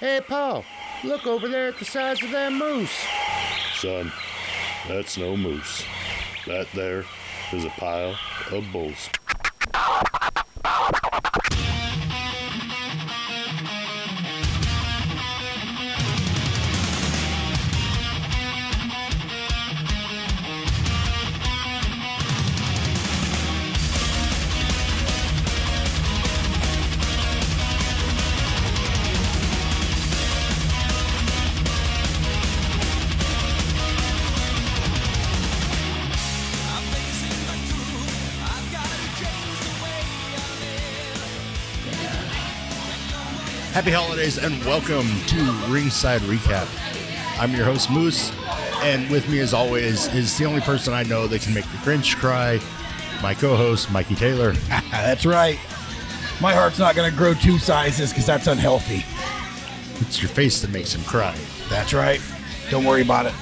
Hey, Paul, look over there at the size of that moose. Son, that's no moose. That there is a pile of bulls. Happy holidays and welcome to Ringside Recap. I'm your host, Moose, and with me, as always, is the only person I know that can make the Grinch cry, my co host, Mikey Taylor. That's right. My heart's not going to grow two sizes because that's unhealthy. It's your face that makes him cry. That's right. Don't worry about it.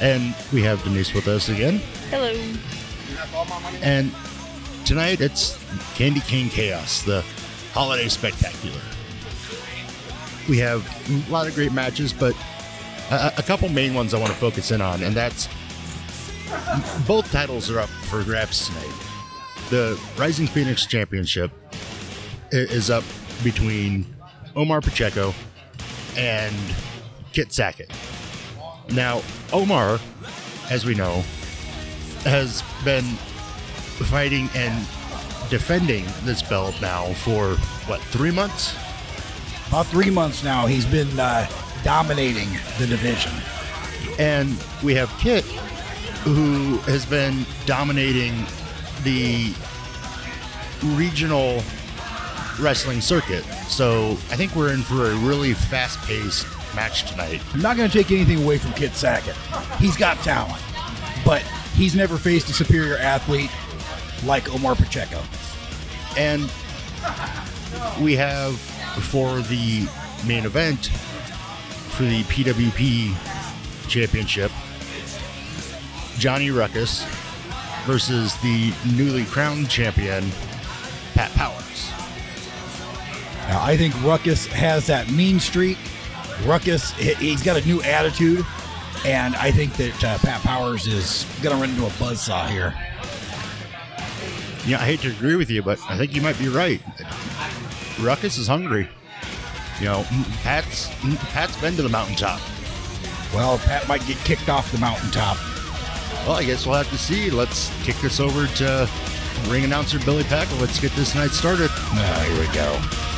And we have Denise with us again. Hello. And tonight it's Candy Cane Chaos, the holiday spectacular. We have a lot of great matches, but a, a couple main ones I want to focus in on, and that's both titles are up for grabs tonight. The Rising Phoenix Championship is up between Omar Pacheco and Kit Sackett. Now, Omar, as we know, has been fighting and defending this belt now for what three months? About three months now, he's been uh, dominating the division. And we have Kit, who has been dominating the regional wrestling circuit. So I think we're in for a really fast-paced match tonight. I'm not going to take anything away from Kit Sackett. He's got talent, but he's never faced a superior athlete like Omar Pacheco. And we have for the main event for the PWP championship Johnny Ruckus versus the newly crowned champion Pat Powers. Now, I think Ruckus has that mean streak. Ruckus, he- he's got a new attitude, and I think that uh, Pat Powers is going to run into a buzzsaw here. Yeah, I hate to agree with you, but I think you might be right. Ruckus is hungry. You know, Pat's Pat's been to the mountaintop. Well, Pat might get kicked off the mountaintop. Well, I guess we'll have to see. Let's kick this over to ring announcer Billy Packer. Let's get this night started. Ah, here we go.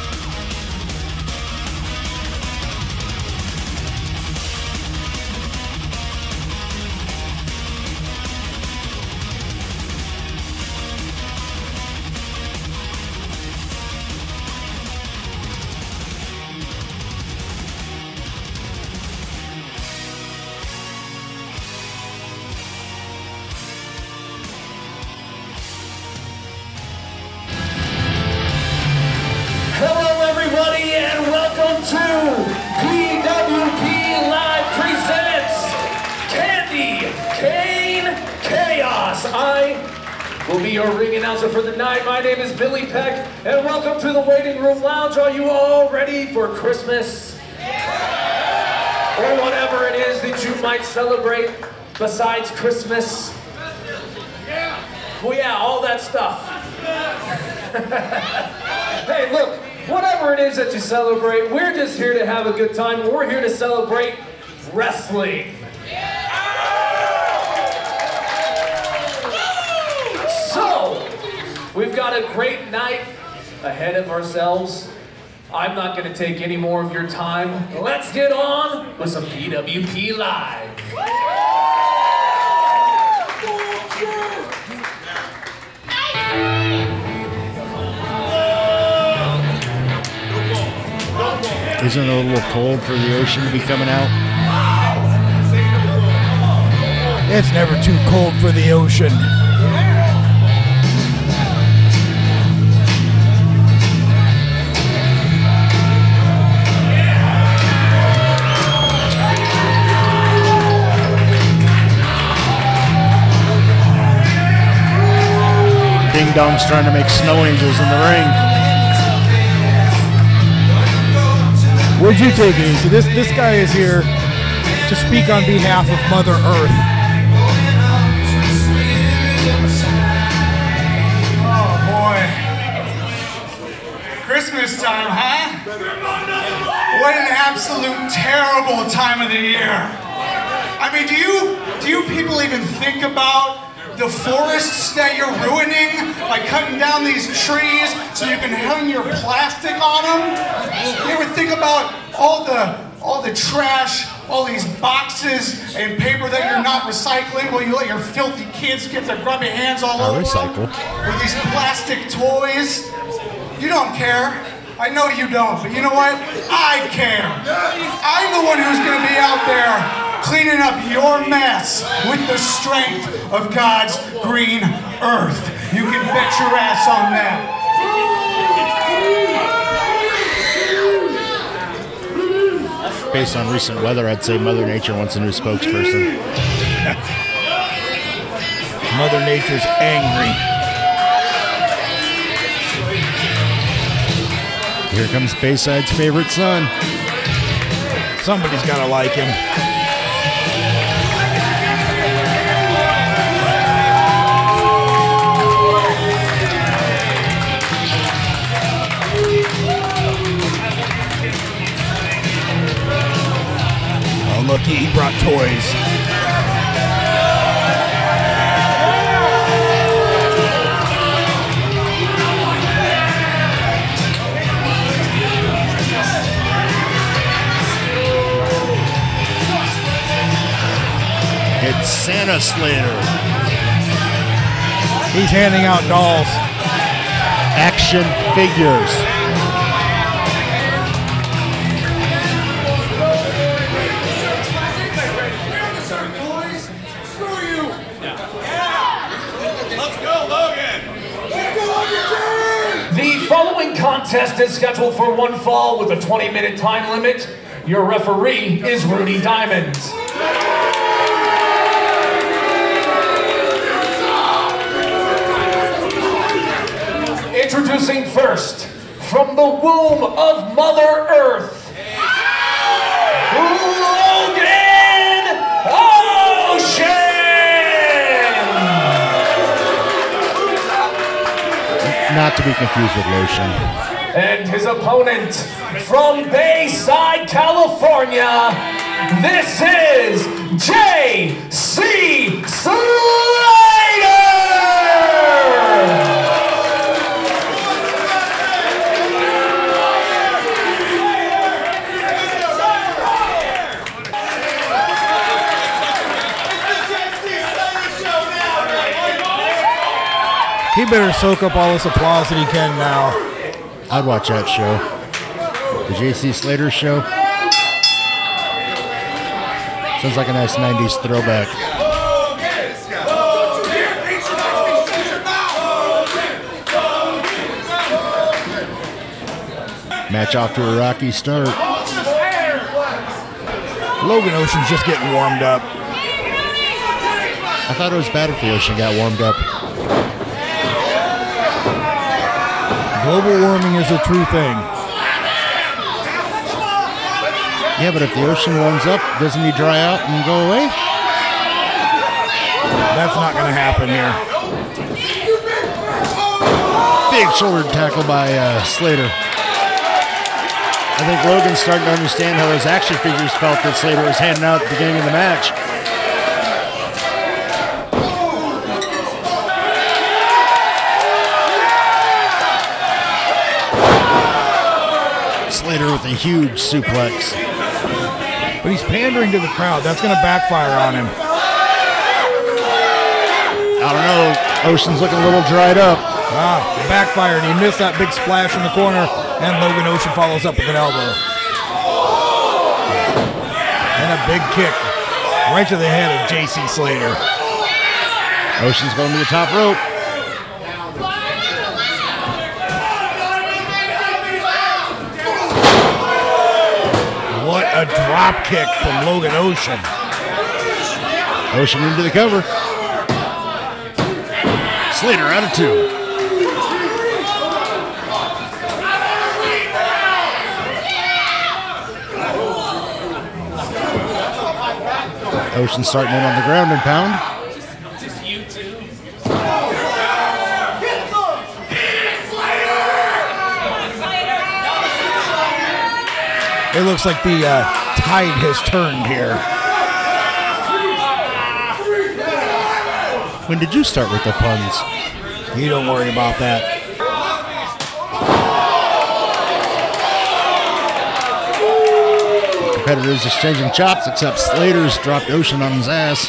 I will be your ring announcer for the night. My name is Billy Peck, and welcome to the Waiting Room Lounge. Are you all ready for Christmas? Or whatever it is that you might celebrate besides Christmas? Well, yeah, all that stuff. Hey, look, whatever it is that you celebrate, we're just here to have a good time. We're here to celebrate wrestling. So, we've got a great night ahead of ourselves. I'm not going to take any more of your time. Let's get on with some PWP Live. Isn't it a little cold for the ocean to be coming out? It's never too cold for the ocean. Ding Dong's trying to make snow angels in the ring. Would you take it easy? This this guy is here to speak on behalf of Mother Earth. Oh boy. Christmas time, huh? What an absolute terrible time of the year. I mean, do you do you people even think about the forests that you're ruining by cutting down these trees so you can hang your plastic on them? You ever think about all the all the trash, all these boxes and paper that you're not recycling while you let your filthy kids get their grubby hands all I over 'em recycle. with these plastic toys? You don't care. I know you don't, but you know what? I care. I'm the one who's going to be out there cleaning up your mess with the strength of God's green earth. You can bet your ass on that. Based on recent weather, I'd say Mother Nature wants a new spokesperson. Mother Nature's angry. Here comes Bayside's favorite son. Somebody's got to like him. Look, he he brought toys. It's Santa Slater. He's handing out dolls. Action figures. Contest is scheduled for one fall with a 20 minute time limit. Your referee is Rudy Diamond. Introducing first, from the womb of Mother Earth, Logan Ocean! Not to be confused with lotion. And his opponent from Bayside, California. This is J.C. Slater! He better soak up all this applause that he can now. I'd watch that show. The JC Slater show. Sounds like a nice 90s throwback. Match off to a rocky start. Logan Ocean's just getting warmed up. I thought it was bad if the ocean got warmed up. Global warming is a true thing. Yeah, but if the ocean warms up, doesn't he dry out and go away? That's not going to happen here. Big shoulder tackle by uh, Slater. I think Logan's starting to understand how those action figures felt that Slater was handing out at the beginning of the match. Slater with a huge suplex. But he's pandering to the crowd. That's going to backfire on him. I don't know. Ocean's looking a little dried up. Ah, backfired. He missed that big splash in the corner, and Logan Ocean follows up with an elbow. And a big kick right to the head of JC Slater. Ocean's going to the top rope. drop kick from Logan Ocean. Ocean into the cover. Slater out of two. Ocean starting in on the ground and pound. It looks like the uh, tide has turned here. When did you start with the puns? You don't worry about that. Competitors exchanging chops, except Slater's dropped Ocean on his ass.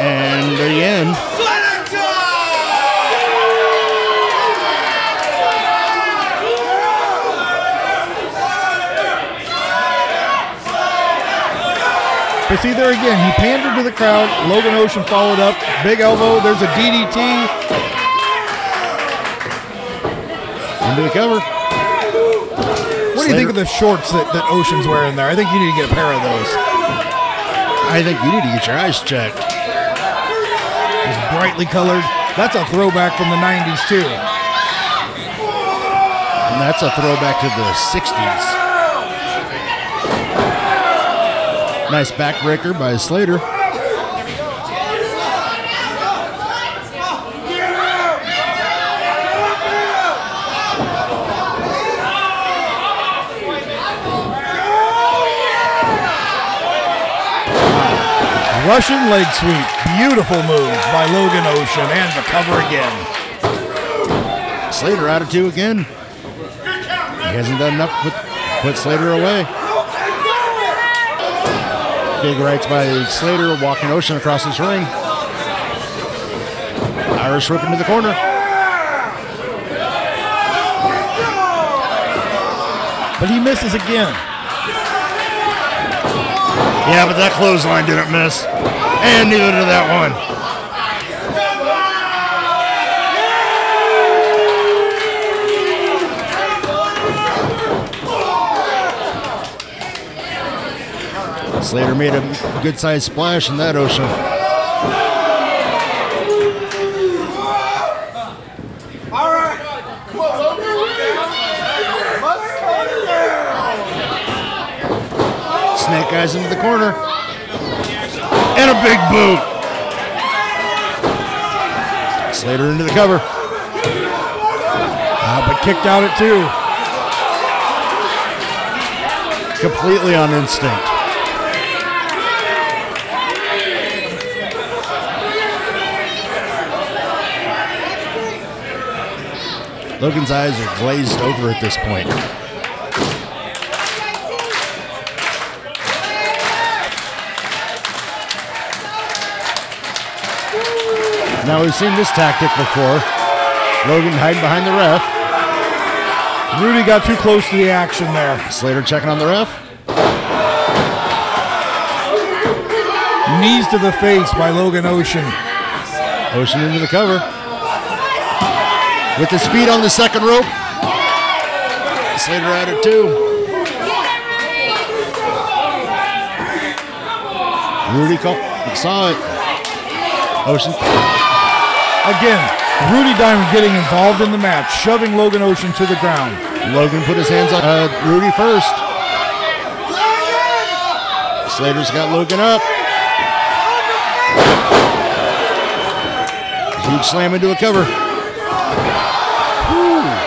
And again, But see there again, he pandered to the crowd. Logan Ocean followed up. Big elbow. There's a DDT. into the cover. What do you think of the shorts that, that Ocean's wearing there? I think you need to get a pair of those. I think you need to get your eyes checked. It's brightly colored. That's a throwback from the 90s too. And that's a throwback to the 60s. Nice backbreaker by Slater. Russian leg sweep. Beautiful move by Logan Ocean and the cover again. Slater out of two again. He hasn't done enough to put, put Slater away. Big rights by Slater, walking Ocean across his ring. Irish whip into the corner. But he misses again. Yeah, but that clothesline didn't miss. And neither did that one. Slater made a good sized splash in that ocean. Snake eyes into the corner. And a big boot. Slater into the cover. Uh, but kicked out at two. Completely on instinct. Logan's eyes are glazed over at this point. Now we've seen this tactic before. Logan hiding behind the ref. Rudy got too close to the action there. Slater checking on the ref. Knees to the face by Logan Ocean. Ocean into the cover. With his feet on the second rope. Slater at two. Rudy call, saw it. Ocean. Again, Rudy Diamond getting involved in the match, shoving Logan Ocean to the ground. Logan put his hands on uh, Rudy first. Slater's got Logan up. Huge slam into a cover.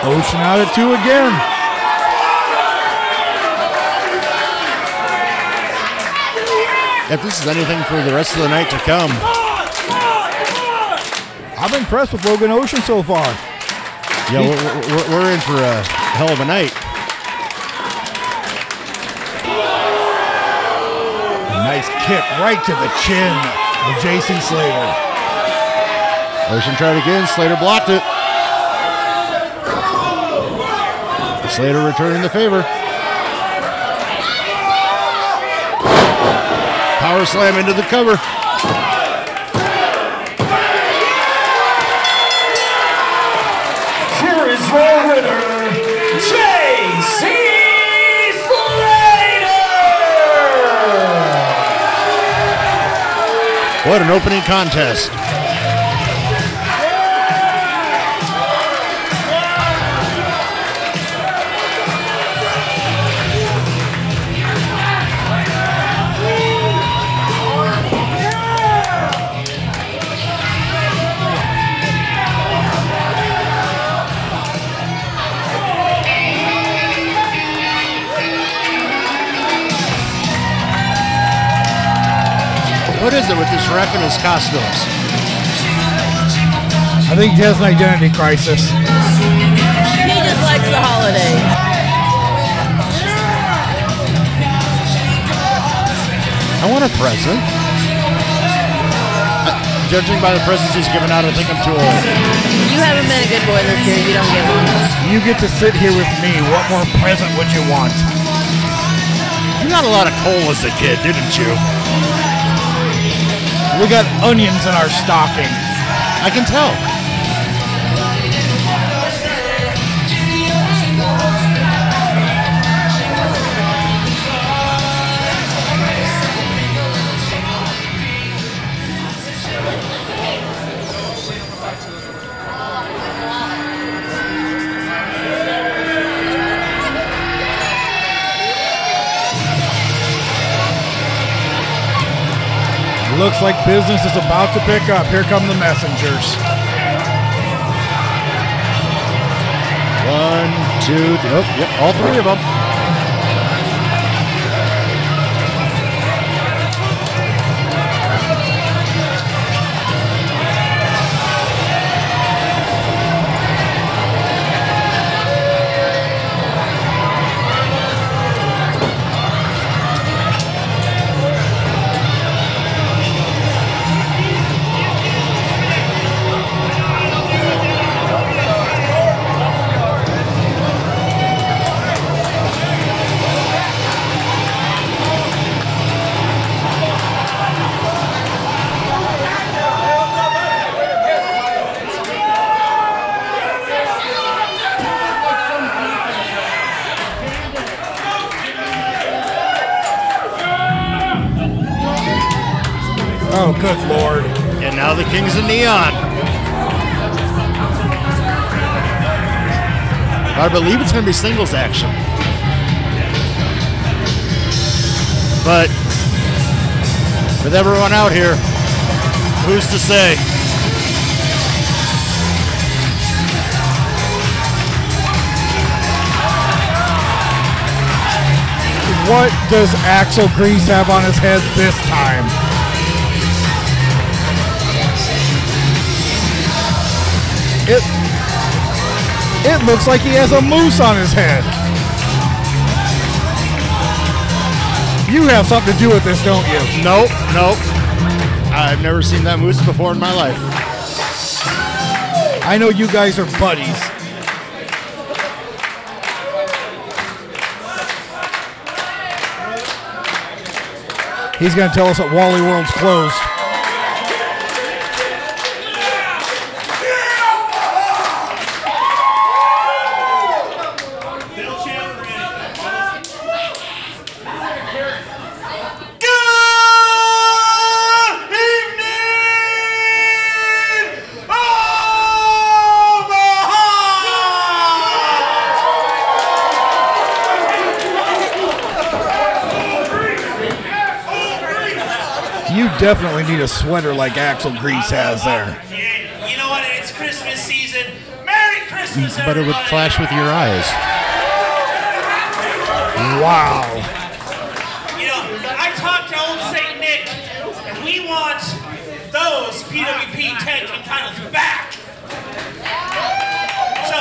Ocean out at two again. If this is anything for the rest of the night to come, I'm impressed with Logan Ocean so far. yeah, we're, we're, we're in for a hell of a night. Nice kick right to the chin of JC Slater. Ocean tried again. Slater blocked it. Slater returning the favor. Power slam into the cover. Here is your winner, J.C. Slater! What an opening contest. What is it with this ref and his costumes? I think he has an identity crisis. He just likes the holiday. I want a present. Uh, Judging by the presents he's given out, I think I'm too old. You haven't been a good boy this year. You don't get one. You get to sit here with me. What more present would you want? You got a lot of coal as a kid, didn't you? We got onions in our stocking. I can tell. Looks like business is about to pick up. Here come the messengers. One, two, th- oh, yep, all three of them. Neon. I believe it's going to be singles action. But with everyone out here, who's to say? What does Axel Grease have on his head this time? It looks like he has a moose on his head. You have something to do with this, don't you? Nope, nope. I've never seen that moose before in my life. I know you guys are buddies. He's going to tell us that Wally World's closed. Definitely need a sweater like Axel Grease has there. You know what? It's Christmas season. Merry Christmas, But it would everybody. flash with your eyes. Wow. You know, I talked to old Saint Nick, and we want those PWP tag team titles back. So,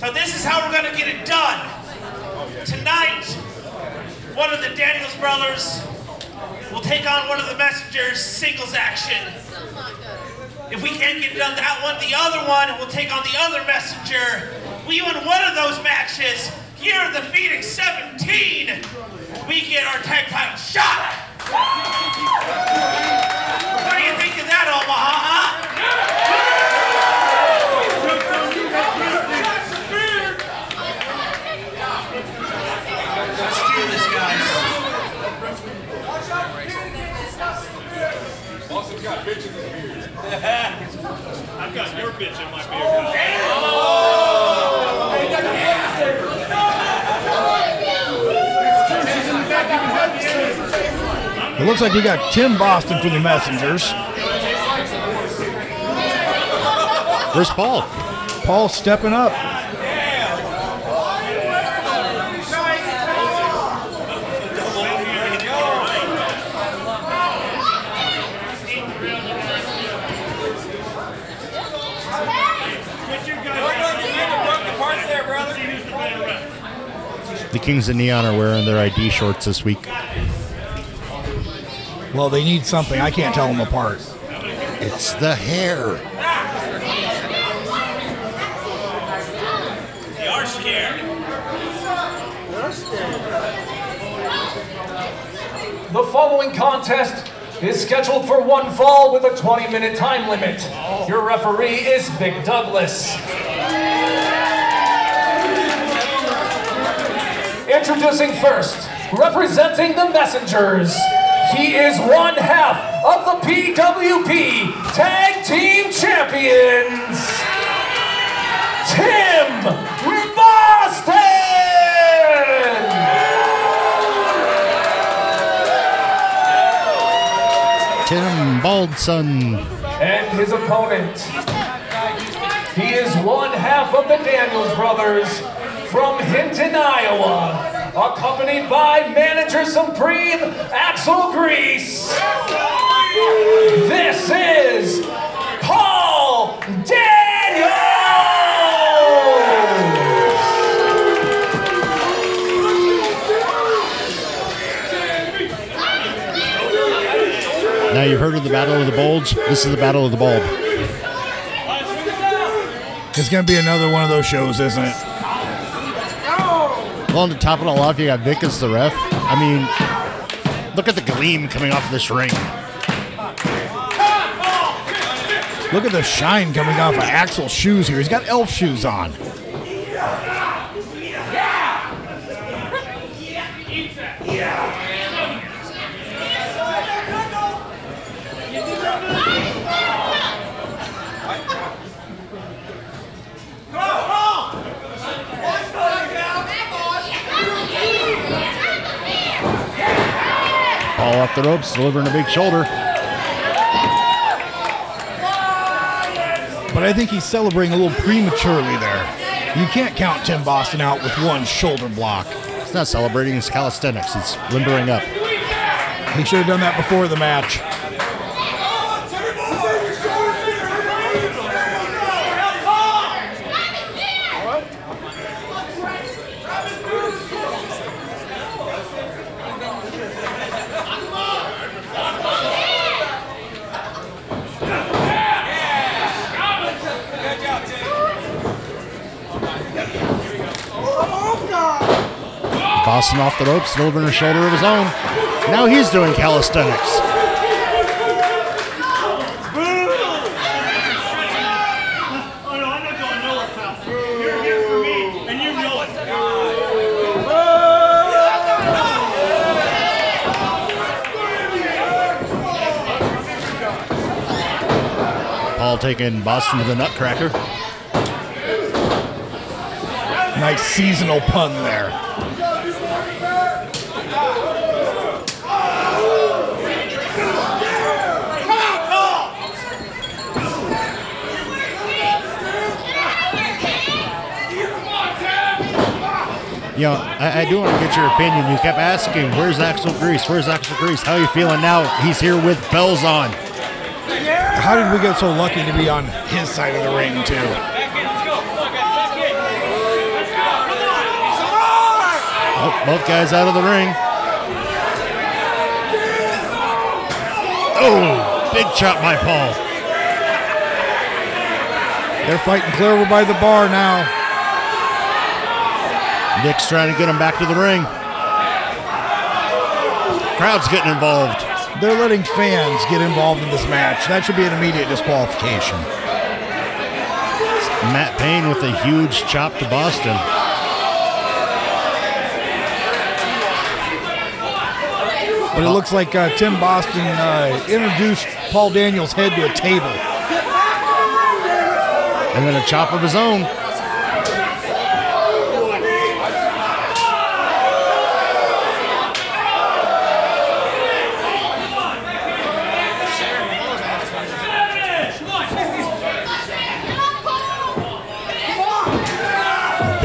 so this is how we're gonna get it done. Tonight, one of the Daniels brothers will take on one of the messengers singles action. If we can't get done that one, the other one will take on the other messenger. We win one of those matches. Here at the Phoenix 17, we get our tag title shot. What do you think of that, Omaha? I've got your bitch in my beard. It looks like we got Tim Boston from the Messengers. Where's Paul? Paul stepping up. Kings of Neon are wearing their ID shorts this week. Well, they need something. I can't tell them apart. It's the hair. They are scared. The following contest is scheduled for one fall with a 20 minute time limit. Your referee is Vic Douglas. Introducing first, representing the Messengers, he is one half of the PWP Tag Team Champions, Tim Boston! Tim Baldson. and his opponent. He is one half of the Daniels brothers from Hinton, Iowa, accompanied by manager supreme Axel Grease. This is Paul Daniels. Now you've heard of the Battle of the Bulge. This is the Battle of the Bulb. It's going to be another one of those shows, isn't it? Well, to top it all off, you got Vic as the ref. I mean, look at the gleam coming off this ring. Look at the shine coming off of Axel's shoes here. He's got elf shoes on. Paul off the ropes, delivering a big shoulder. But I think he's celebrating a little prematurely there. You can't count Tim Boston out with one shoulder block. It's not celebrating, it's calisthenics. It's limbering up. He should have done that before the match. Boston off the ropes, delivering a shoulder of his own. Now he's doing calisthenics. Paul taking Boston to the Nutcracker. Nice seasonal pun there. You know, I, I do want to get your opinion. You kept asking, "Where's Axel Grease? Where's Axel Grease? How are you feeling now? He's here with bells on." How did we get so lucky to be on his side of the ring, too? Oh, both guys out of the ring. Oh, big chop by Paul. They're fighting clear over by the bar now. Nick's trying to get him back to the ring. Crowd's getting involved. They're letting fans get involved in this match. That should be an immediate disqualification. Matt Payne with a huge chop to Boston. But it looks like uh, Tim Boston uh, introduced Paul Daniels' head to a table. And then a chop of his own.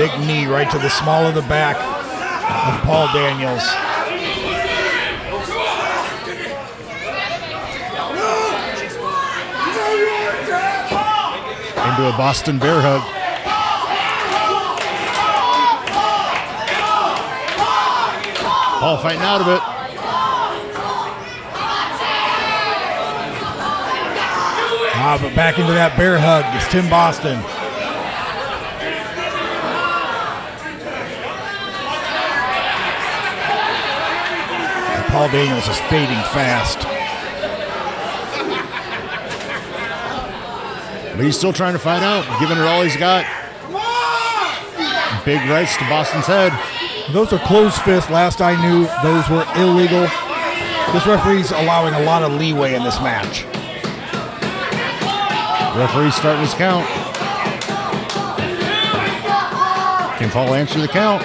Big knee right to the small of the back of Paul Daniels. Into a Boston bear hug. Paul fighting out of it. Ah, but back into that bear hug is Tim Boston. Paul Daniels is fading fast. But he's still trying to fight out, giving it all he's got. Big rights to Boston's head. Those are closed fists. Last I knew, those were illegal. This referee's allowing a lot of leeway in this match. Referee's starting his count. Can Paul answer the count?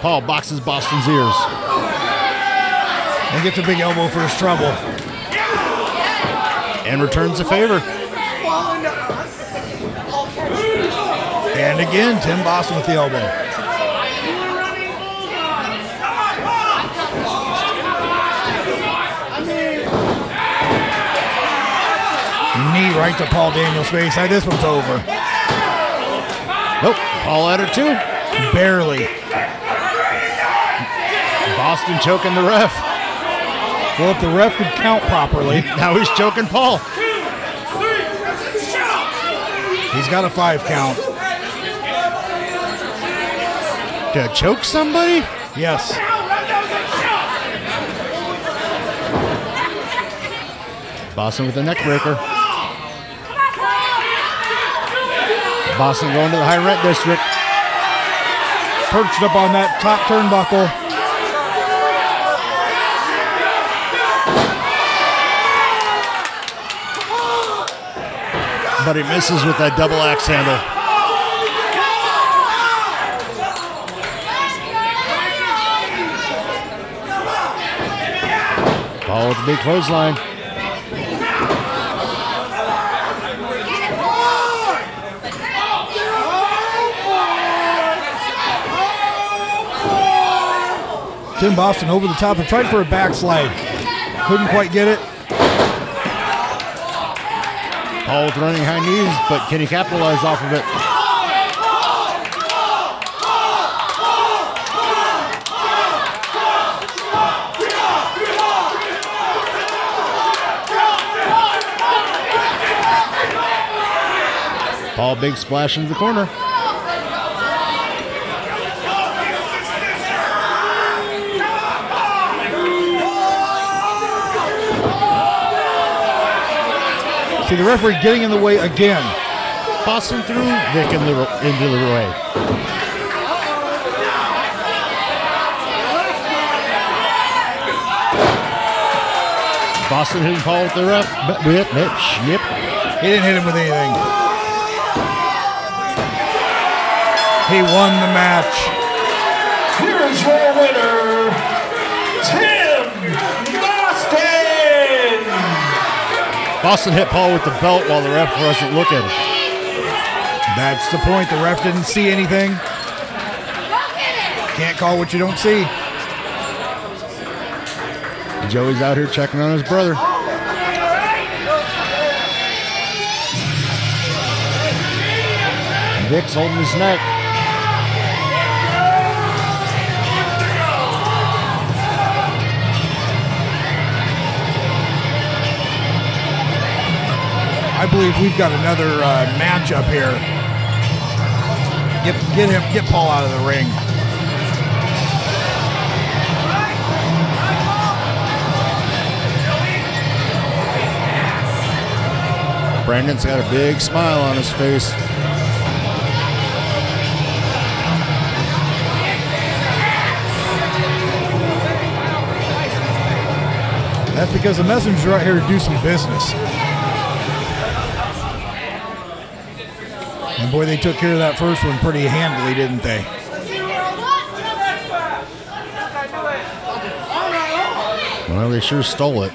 Paul boxes Boston's ears. And gets a big elbow for his trouble. And returns the favor. And again, Tim Boston with the elbow. Knee right to Paul Daniels' face. Hey, this one's over. Nope. Paul at it too. Barely. Boston choking the ref. Well, if the ref could count properly, Now he's choking Paul. he's got a five count. To choke somebody? Yes. Boston with a neck breaker. Boston going to the high rent district. Perched up on that top turnbuckle. But he misses with that double axe handle. Paul with the big clothesline. Tim Boston over the top and tried for a backslide. Couldn't quite get it. With running high knees, but can he capitalize off of it? Paul big splash into the corner. See the referee getting in the way again. Boston threw Vic in the, into the way. Boston hitting Paul with the ref. It, snip. He didn't hit him with anything. He won the match. Boston hit Paul with the belt while the ref wasn't looking. That's the point. The ref didn't see anything. Can't call what you don't see. Joey's out here checking on his brother. Vic's holding his neck. I believe we've got another uh, matchup here. Get, get him, get Paul out of the ring. Brandon's got a big smile on his face. That's because the messengers are out here to do some business. And boy, they took care of that first one pretty handily, didn't they? Well, they sure stole it.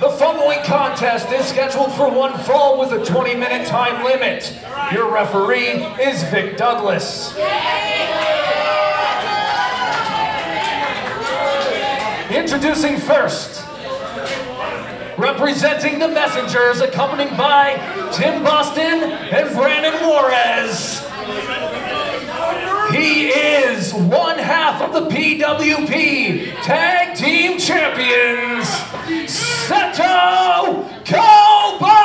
The following contest is scheduled for one fall with a 20 minute time limit. Your referee is Vic Douglas. Introducing first, representing the messengers, accompanied by Tim Boston and Brandon Juarez. He is one half of the PWP Tag Team Champions, Seto Kobara!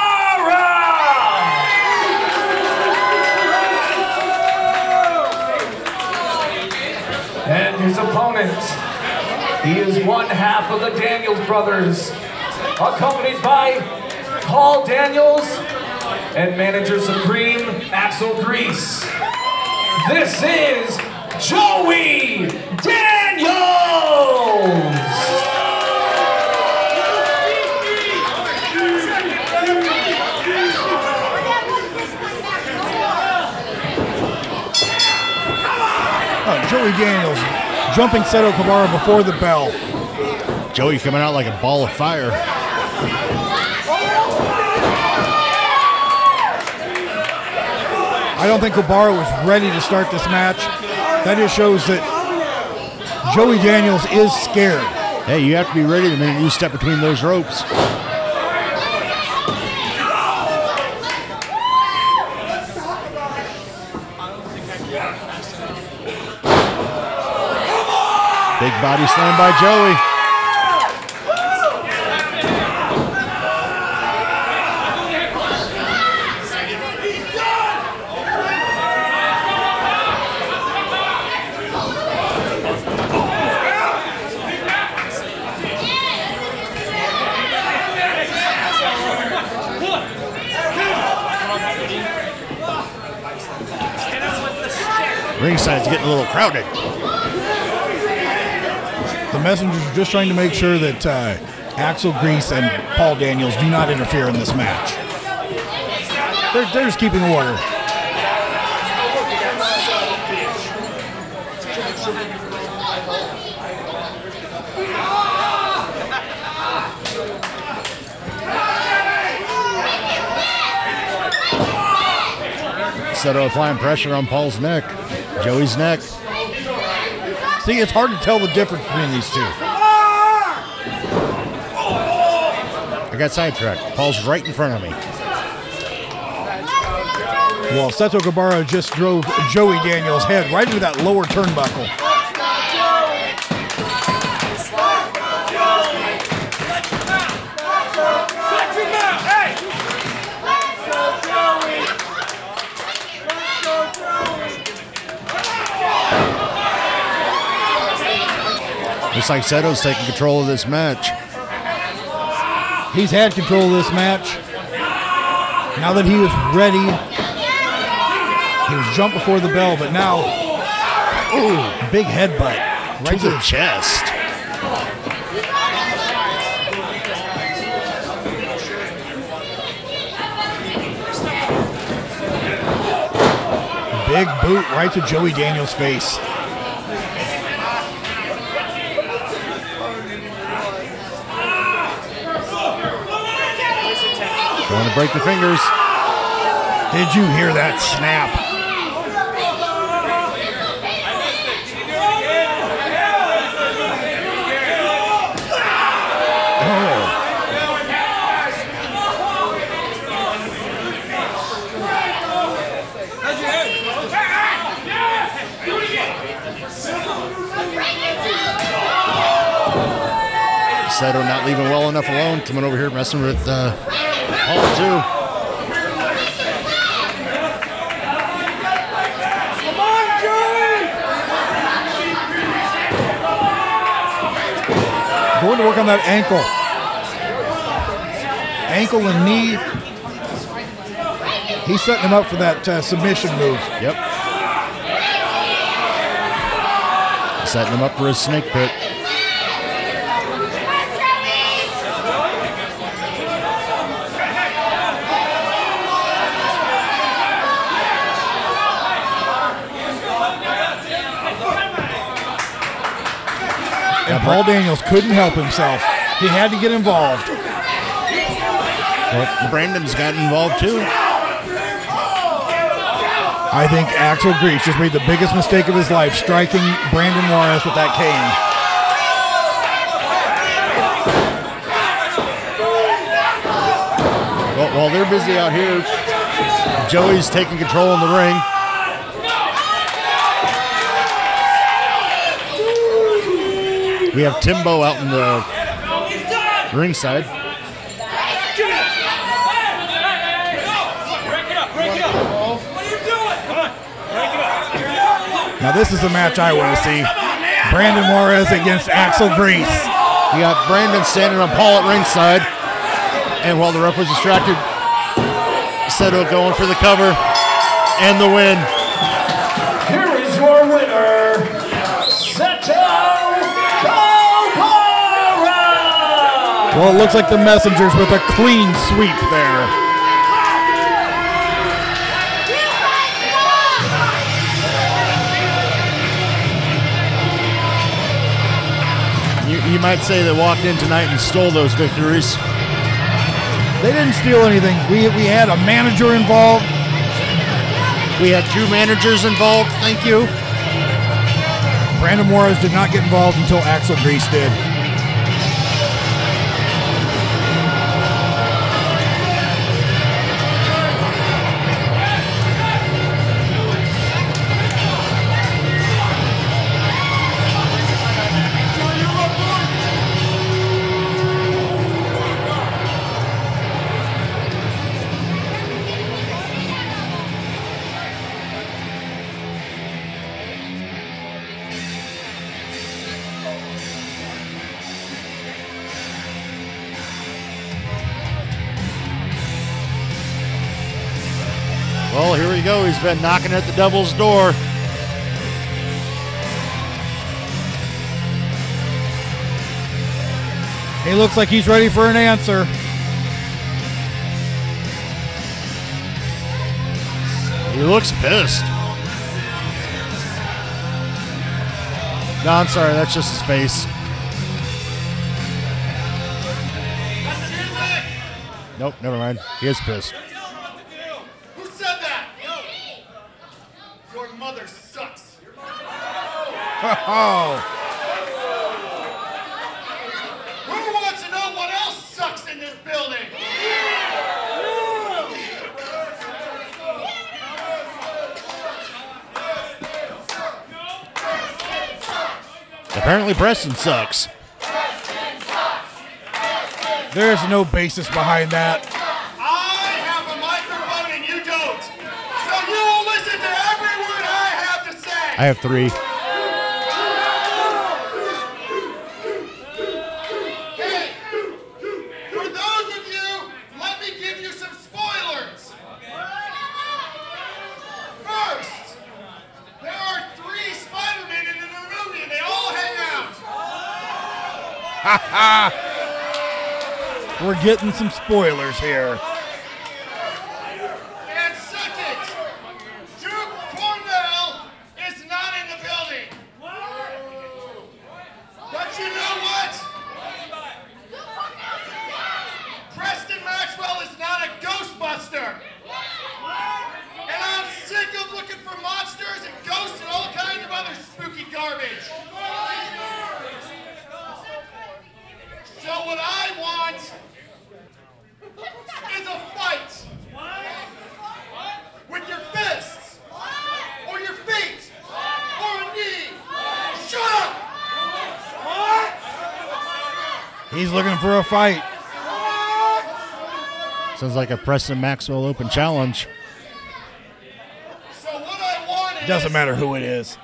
And his opponent, he is one half of the Daniels brothers, accompanied by Paul Daniels and manager supreme Axel Grease. This is Joey Daniels! Oh, Joey Daniels jumping Seto Kabara before the bell. Joey coming out like a ball of fire. I don't think Kabara was ready to start this match. That just shows that Joey Daniels is scared. Hey, you have to be ready the minute you step between those ropes. Body slam by Joey. Ringside's getting a little crowded. The messengers are just trying to make sure that uh, Axel Grease and Paul Daniels do not interfere in this match. They're, they're just keeping order. Seto applying pressure on Paul's neck. Joey's neck. See, it's hard to tell the difference between these two. I got sidetracked. Paul's right in front of me. Well, Seto Kabara just drove Joey Daniels' head right into that lower turnbuckle. Looks like Seto's taking control of this match. He's had control of this match. Now that he was ready, he was jumped before the bell, but now, ooh, big headbutt right to the chest. Big boot right to Joey Daniels' face. To break the fingers. Did you hear that snap? Seto not leaving well enough alone. Coming over here messing with uh, Paul too. Going to work on that ankle. Ankle and knee. He's setting him up for that uh, submission move. Yep. Setting him up for a snake pit. Paul Daniels couldn't help himself. He had to get involved. Brandon's got involved too. I think Axel Grease just made the biggest mistake of his life, striking Brandon Juarez with that cane. Well, while they're busy out here, Joey's taking control in the ring. We have Timbo out in the ringside. Now this is a match I want to see. Brandon Juarez against Axel Grease. You got Brandon standing on Paul at ringside. And while the ref was distracted, Seto going for the cover and the win. Well, it looks like the messengers with a clean sweep there. You, you might say they walked in tonight and stole those victories. They didn't steal anything. We, we had a manager involved. We had two managers involved. Thank you. Brandon Juarez did not get involved until Axel Grease did. He's been knocking at the devil's door. He looks like he's ready for an answer. He looks pissed. No, I'm sorry. That's just his face. Nope, never mind. He is pissed. Who said that? Your mother sucks. Oh, Who wants to know what else sucks in this building? Apparently, Preston sucks. there's no basis behind that. I have a microphone and you don't. So you will listen to every word I have to say. I have three. Hey, for those of you, let me give you some spoilers. First, there are three Spider-Men in the new movie and they all hang out. We're getting some spoilers here. And second, Duke Cornell is not in the building. But you know what? Preston Maxwell is not a Ghostbuster. And I'm sick of looking for monsters and ghosts and all kinds of other spooky garbage. So what I want is a fight. With your fists. Or your feet. Or a knee. Shut up! He's looking for a fight. Sounds like a Preston Maxwell Open Challenge. So what I want is Doesn't matter who it is.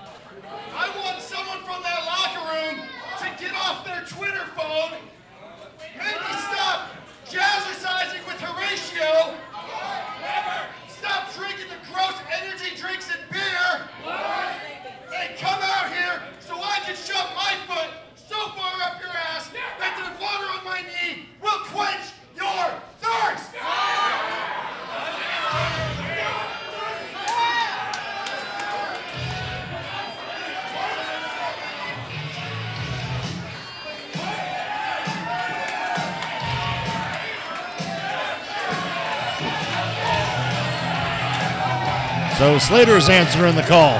So Slater's answering the call.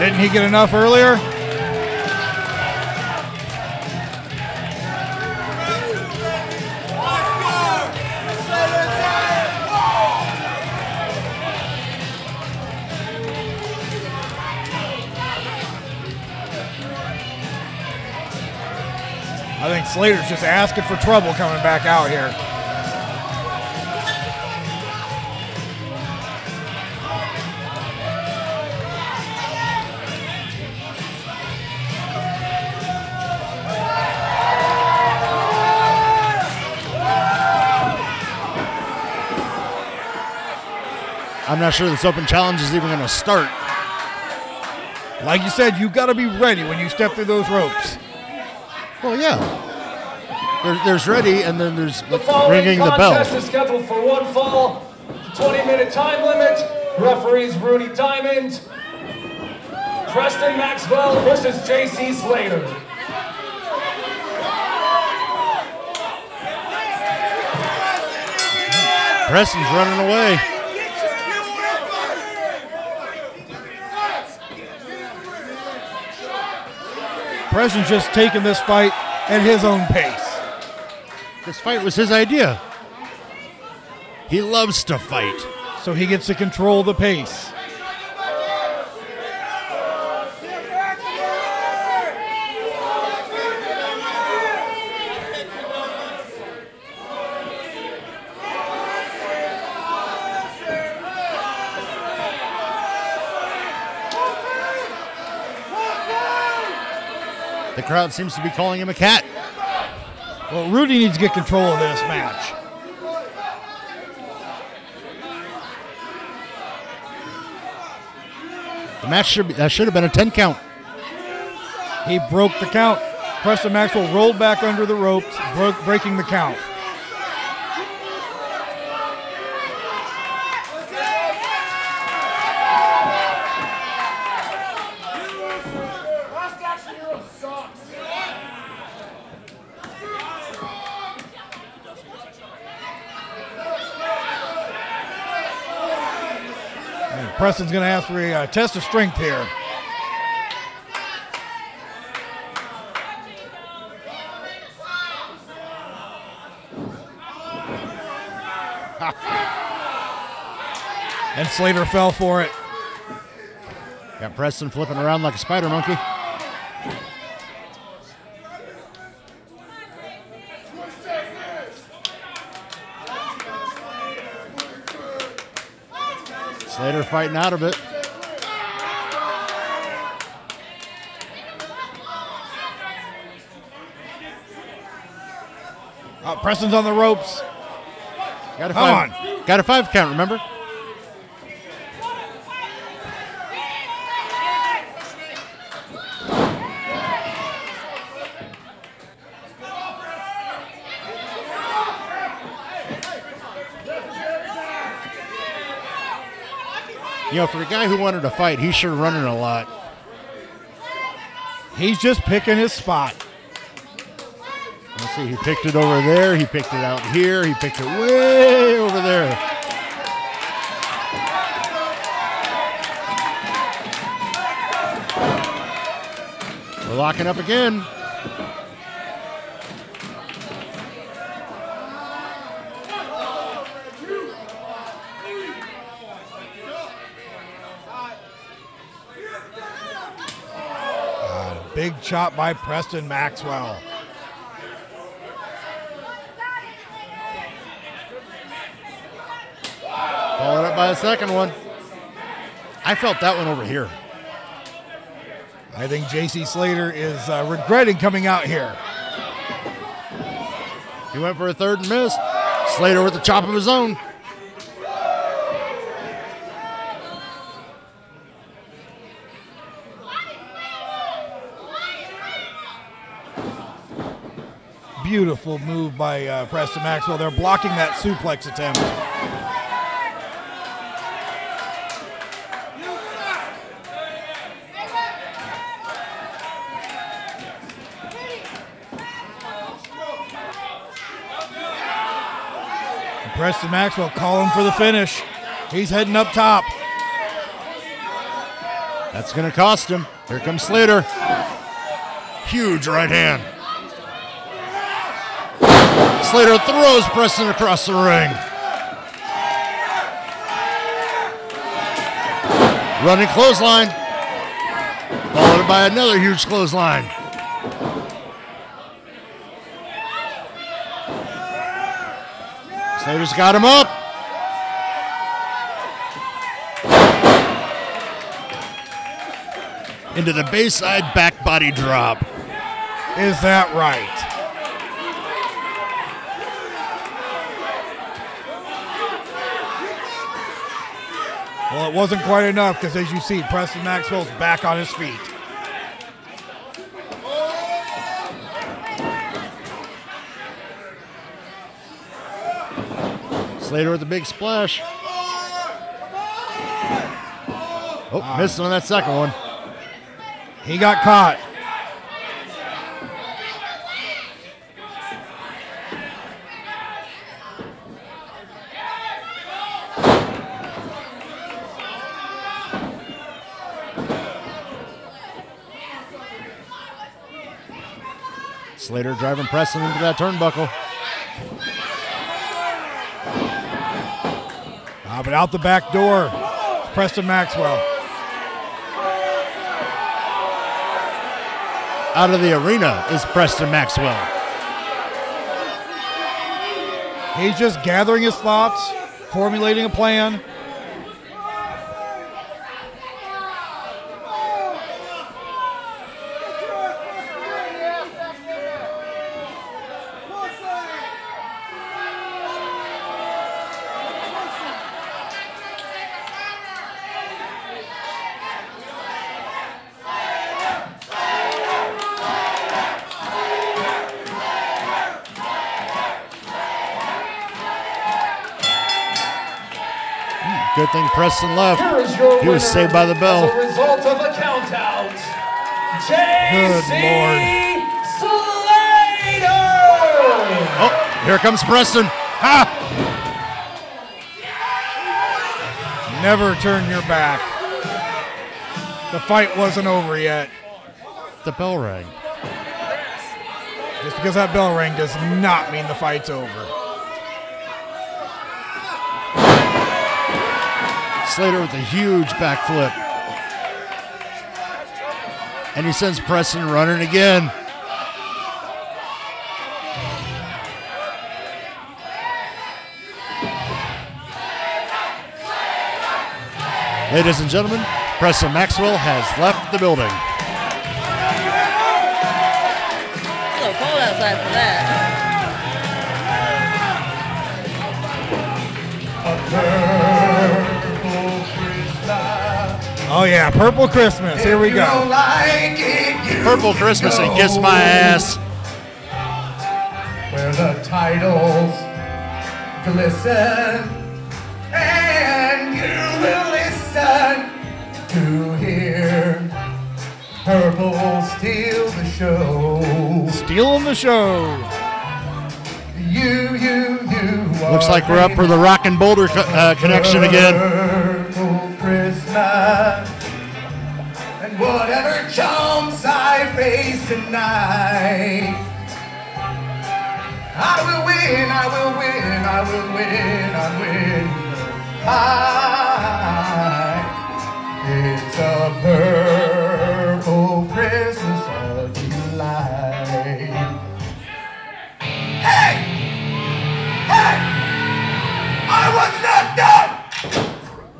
Didn't he get enough earlier? I think Slater's just asking for trouble coming back out here. I'm not sure this open challenge is even going to start. Like you said, you've got to be ready when you step through those ropes. Well, yeah. There, there's ready, and then there's The following ringing the contest bell. is scheduled for one fall, 20 minute time limit. Referees Rudy Diamond, Preston Maxwell versus JC Slater. Preston's running away. Preston's just taking this fight at his own pace. This fight was his idea. He loves to fight. So he gets to control the pace. The crowd seems to be calling him a cat. Well, Rudy needs to get control of this match. The match should be, that should have been a 10 count. He broke the count. Preston Maxwell rolled back under the ropes, broke, breaking the count. Preston's going to ask for a uh, test of strength here. and Slater fell for it. Got Preston flipping around like a spider monkey. Slater fighting out of it. Uh, Preston's on the ropes. Got a Come five, Got a five count, remember? You know, for a guy who wanted to fight, he's sure running a lot. He's just picking his spot. Let's see, he picked it over there, he picked it out here, he picked it way over there. We're locking up again. Chop by Preston Maxwell. Followed up by a second one. I felt that one over here. I think JC Slater is uh, regretting coming out here. He went for a third and missed. Slater with a chop of his own. Beautiful move by uh, Preston Maxwell. They're blocking that suplex attempt. Preston Maxwell calling for the finish. He's heading up top. That's going to cost him. Here comes Slater. Huge right hand. Slater throws Preston across the ring. Running clothesline. Followed by another huge clothesline. Slater's got him up. Into the bayside back body drop. Is that right? It wasn't quite enough because, as you see, Preston Maxwell's back on his feet. Slater with a big splash. Oh, missed on that second one. He got caught. Slater driving Preston into that turnbuckle. Ah, but out the back door, Preston Maxwell. Out of the arena is Preston Maxwell. He's just gathering his thoughts, formulating a plan. Good thing Preston left. Here is your He was saved by the bell. As a result of a count out, Good JC Lord. Slater. Oh, here comes Preston. Ha! Never turn your back. The fight wasn't over yet. The bell rang. Just because that bell rang does not mean the fight's over. Slater with a huge backflip. And he sends Preston running again. Ladies and gentlemen, Preston Maxwell has left the building. It's so cold outside for that. Oh yeah, Purple Christmas. Here we You don't go. like it, you Purple Christmas and kiss my ass. Where the titles glisten, and you will listen to hear Purple steal the show. Stealing the show. You, you, you. Looks like we're up for the Rock and Boulder co- uh, connection again. Purple Christmas. Face tonight, I will win, I will win, I will win, I win. I, it's a purple Christmas of delight. Hey! Hey! I was not done!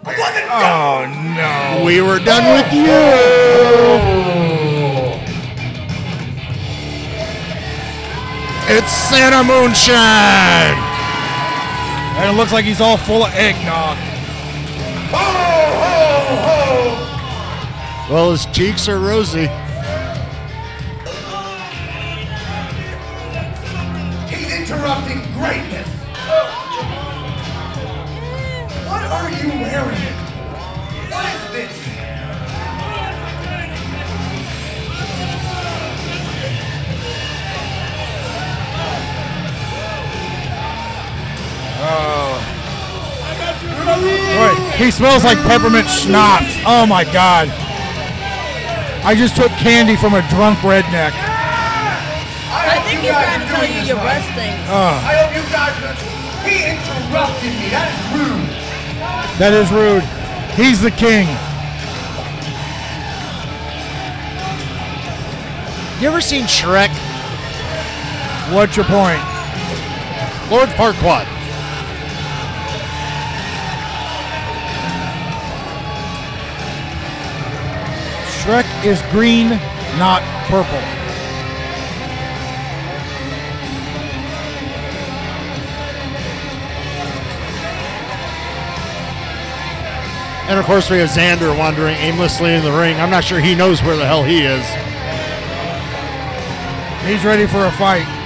I wasn't oh, done! Oh no. We were done with you. Santa Moonshine. And it looks like he's all full of eggnog. Ho, ho, ho! Well, his cheeks are rosy. He's interrupting greatness. What are you wearing? He smells like peppermint schnapps. Oh my god. I just took candy from a drunk redneck. I think he's trying to tell you your breast stinks. Oh. I hope you guys are. He interrupted me. That is rude. That is rude. He's the king. You ever seen Shrek? What's your point? Lord Farquaad. Is green, not purple. And of course, we have Xander wandering aimlessly in the ring. I'm not sure he knows where the hell he is. He's ready for a fight.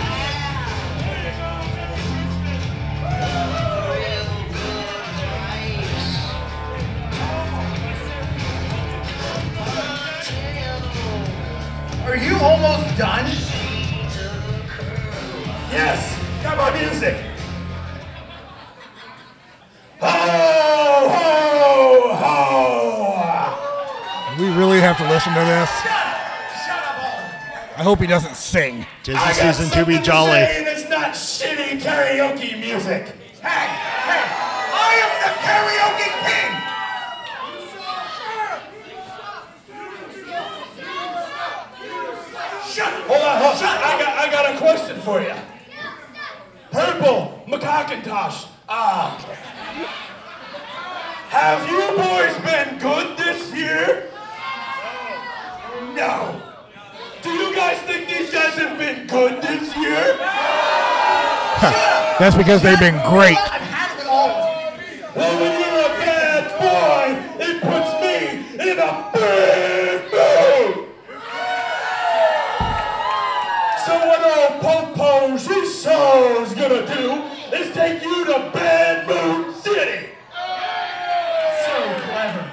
Tis the season to be jolly. it's not shitty karaoke music. Hey, hey, I am the karaoke king! Shut up! Hold on, hold on. I got, I got a question for you. Purple McCockintosh. Ah. Have you boys been good this year? No. Do you guys think these guys have been good this year? That's because they've been great. I've had it all. Well, when you're a bad boy, it puts me in a bad mood. So what old Popo Jisoo's gonna do is take you to Bad Mood City. So clever.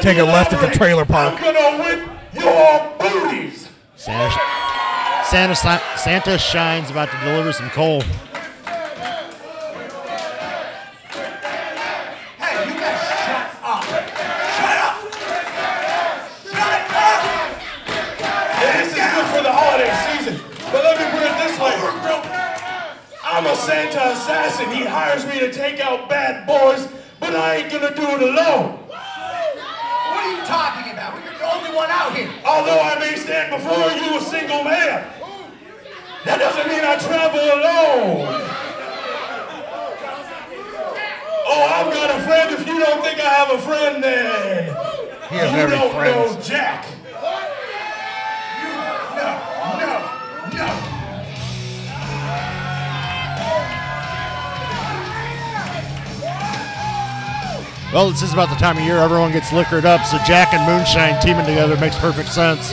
Take a left at the trailer park. I'm gonna whip your booties. Santa, Santa, Santa Shine's about to deliver some coal. Hey, you guys shut up. Shut up! Shut up! This is good for the holiday season. But let me put it this way. I'm a Santa assassin. He hires me to take out bad boys, but I ain't gonna do it alone. What are you talking about? You're the only one out here. Although I may stand before you a single man, that doesn't mean I travel alone. Oh, I've got a friend. If you don't think I have a friend, then He doesn't you have don't friends. know Jack. Well, this is about the time of year everyone gets liquored up, so Jack and Moonshine teaming together makes perfect sense.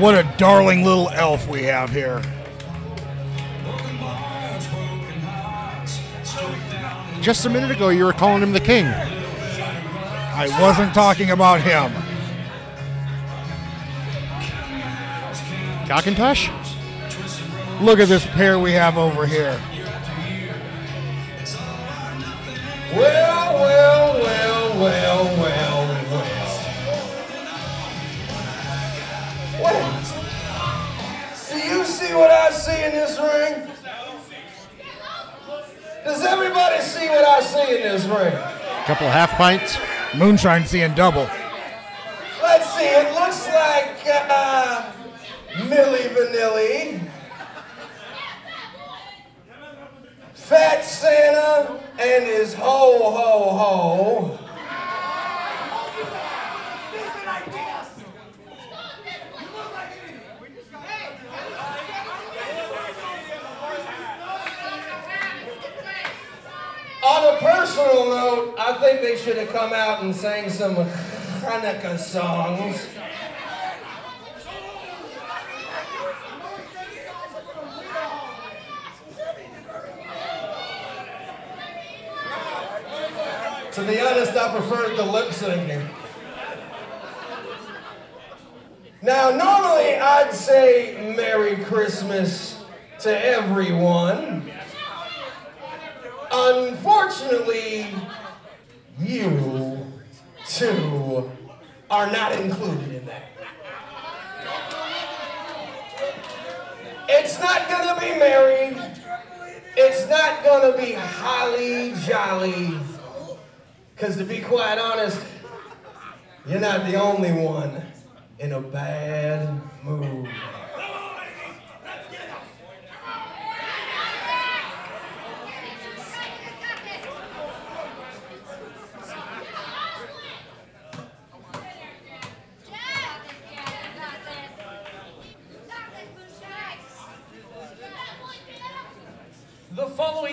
What a darling little elf we have here. Just a minute ago, you were calling him the king. I wasn't talking about him. Cockintosh? Look at this pair we have over here. Well, well, well, well, well, well. Wait. Do you see what I see in this ring? Does everybody see what I see in this ring? A Couple of half pints. Moonshine seeing double. Let's see, it looks like uh, Milli Vanilli, Fat Santa, and his ho ho ho. On a personal note, I think they should have come out and sang some Hanukkah songs. To be honest, I preferred the lip syncing. Now, normally I'd say Merry Christmas to everyone. Unfortunately, you two are not included in that. It's not gonna be merry. It's not gonna be holly jolly. Because to be quite honest, you're not the only one in a bad mood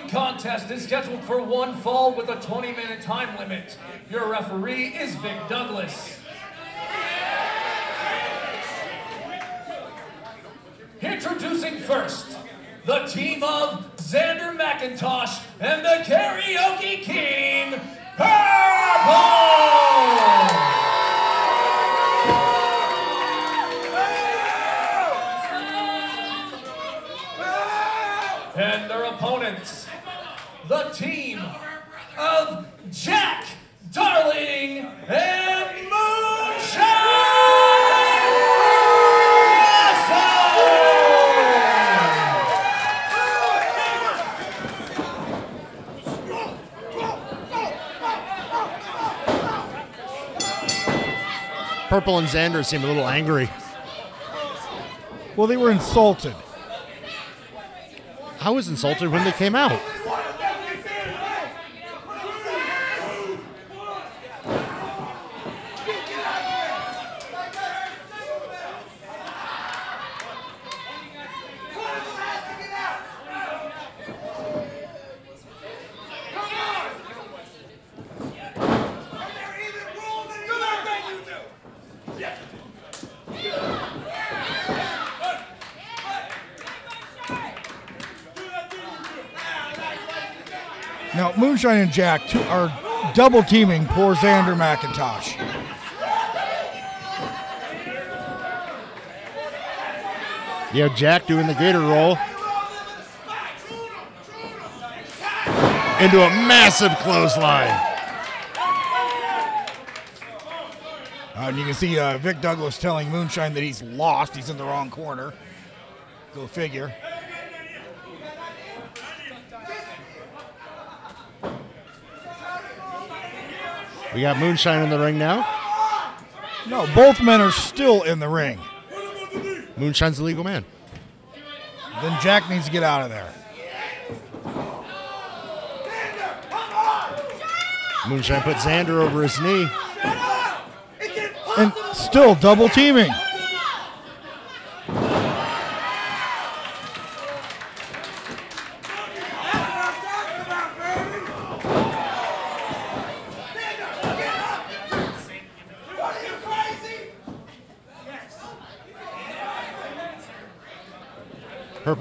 contest is scheduled for one fall with a 20 minute time limit. Your referee is Vic Douglas. Introducing first, the team of Xander McIntosh and the Karaoke King, Purple! and their opponents, the team of Jack, Darling, and Moonshine! Purple and Xander seem a little angry. Well, they were insulted. I was insulted when they came out. Now, Moonshine and Jack two, are double teaming poor Xander McIntosh. You have Jack doing the gator roll. Into a massive clothesline. Uh, and you can see uh, Vic Douglas telling Moonshine that he's lost. He's in the wrong corner. Go figure. We got Moonshine in the ring now. No, both men are still in the ring. Moonshine's the legal man. Then Jack needs to get out of there. Moonshine put Xander over his knee. And still double teaming.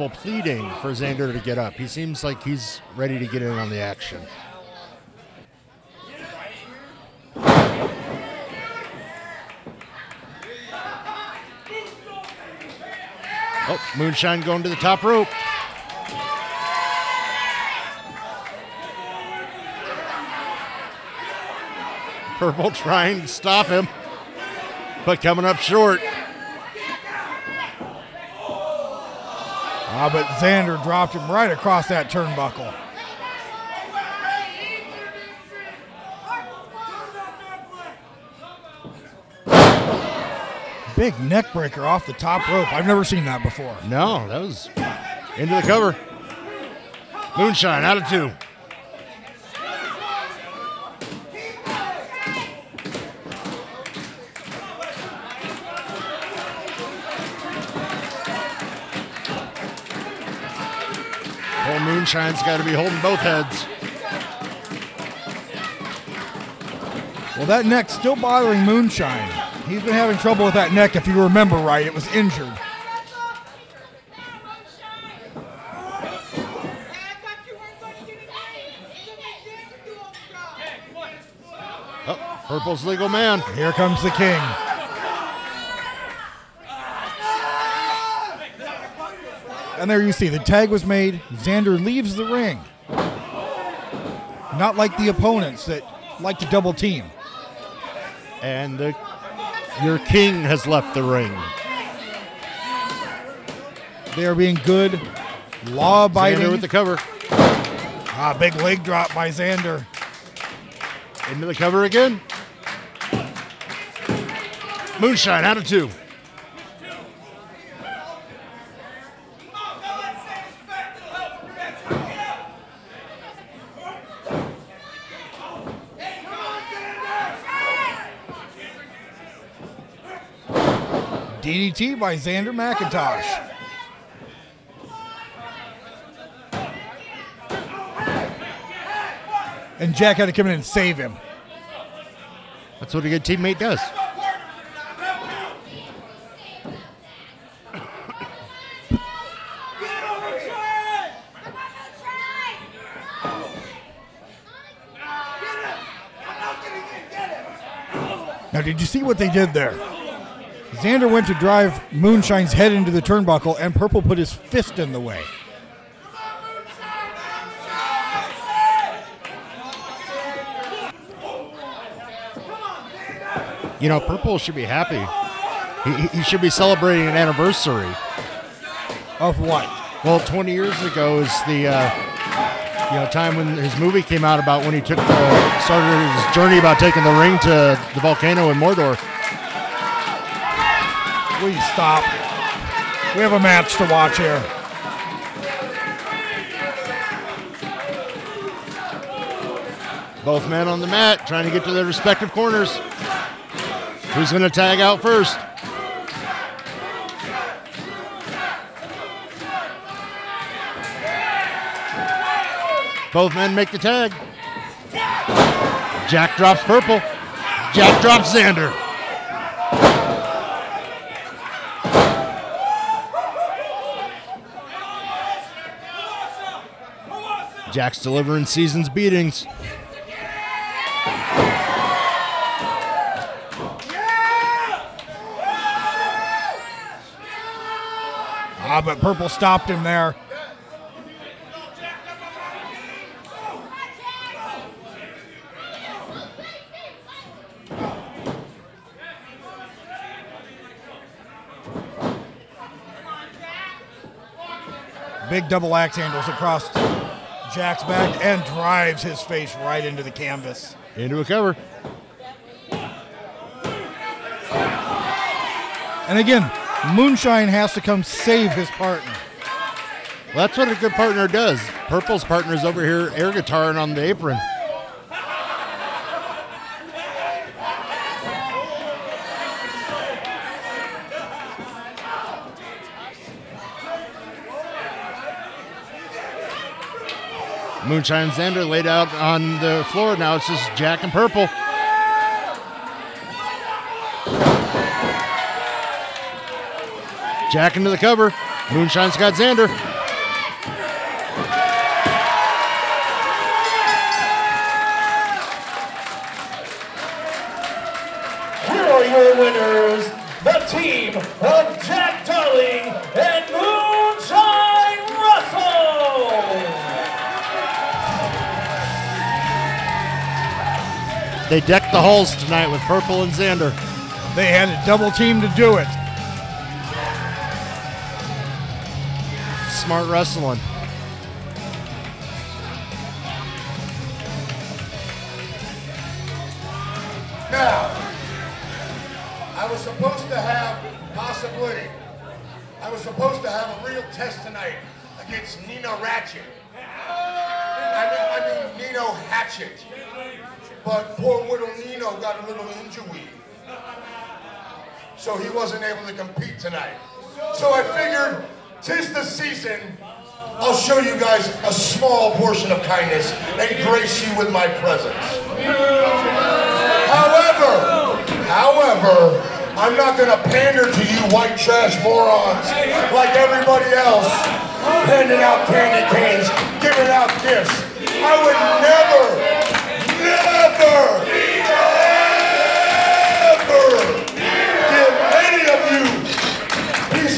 Pleading for Xander to get up. He seems like he's ready to get in on the action. Oh, Moonshine going to the top rope. Purple trying to stop him, but coming up short. Ah, but Xander dropped him right across that turnbuckle. Big neck breaker off the top rope. I've never seen that before. No, that was into the cover. Moonshine out of two. Old Moonshine's got to be holding both heads. Well, that neck's still bothering Moonshine. He's been having trouble with that neck, if you remember right. It was injured. Oh, Purple's legal man. Here comes the king. And there you see the tag was made. Xander leaves the ring. Not like the opponents that like to double team. And the your king has left the ring. They are being good, law abiding. Xander with the cover. Ah, big leg drop by Xander. Into the cover again. Moonshine out of two. DDT by Xander McIntosh. and Jack had to come in and save him. That's what a good teammate does. Now, did you see what they did there? Xander went to drive Moonshine's head into the turnbuckle, and Purple put his fist in the way. You know, Purple should be happy. He, he- should be celebrating an anniversary. Of what? Well, 20 years ago is the uh, you know time when his movie came out about when he took the started his journey about taking the ring to the volcano in Mordor. You stop? We have a match to watch here. Both men on the mat trying to get to their respective corners. Who's going to tag out first? Both men make the tag. Jack drops purple. Jack drops Xander. Jack's delivering season's beatings. Ah, but Purple stopped him there. Big double axe handles across Jack's back and drives his face right into the canvas. Into a cover. And again, Moonshine has to come save his partner. Well, that's what a good partner does. Purple's partner's over here air guitaring on the apron. Moonshine and Xander laid out on the floor. Now it's just Jack and Purple. Jack into the cover. Moonshine's got Xander. They decked the halls tonight with Purple and Xander. They had a double team to do it. Smart wrestling. Now, I was supposed to have, possibly, I was supposed to have a real test tonight against Nino Ratchet. I mean, I mean Nino Hatchet. But poor little Nino got a little injury. So he wasn't able to compete tonight. So I figured, tis the season, I'll show you guys a small portion of kindness and grace you with my presence. However, however, I'm not gonna pander to you white trash morons like everybody else, handing out candy canes, giving out gifts. I would never,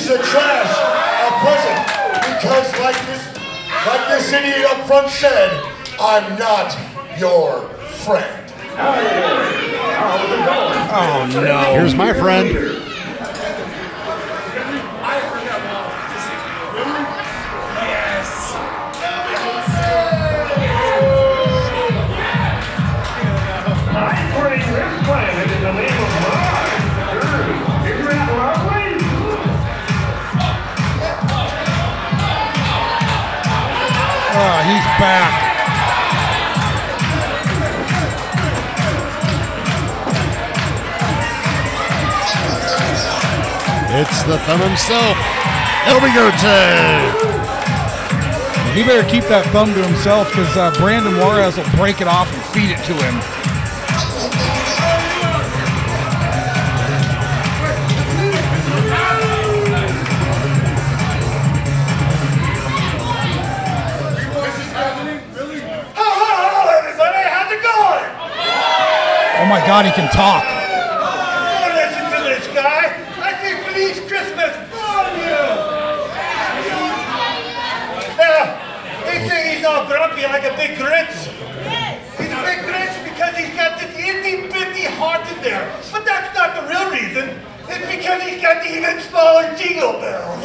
you pieces trash a present because like this, like this idiot up front said, I'm not your friend. Oh no. Here's my friend. Back. It's the thumb himself. El Bigote. He better keep that thumb to himself because uh, Brandon Juarez will break it off and feed it to him. My God, he can talk. Oh, listen to this guy. I say Feliz Christmas on you. Yeah, they say he's all grumpy like a big Grinch. He's a big Grinch because he's got this itty bitty heart in there. But that's not the real reason. It's because he's got the even smaller jingle bells.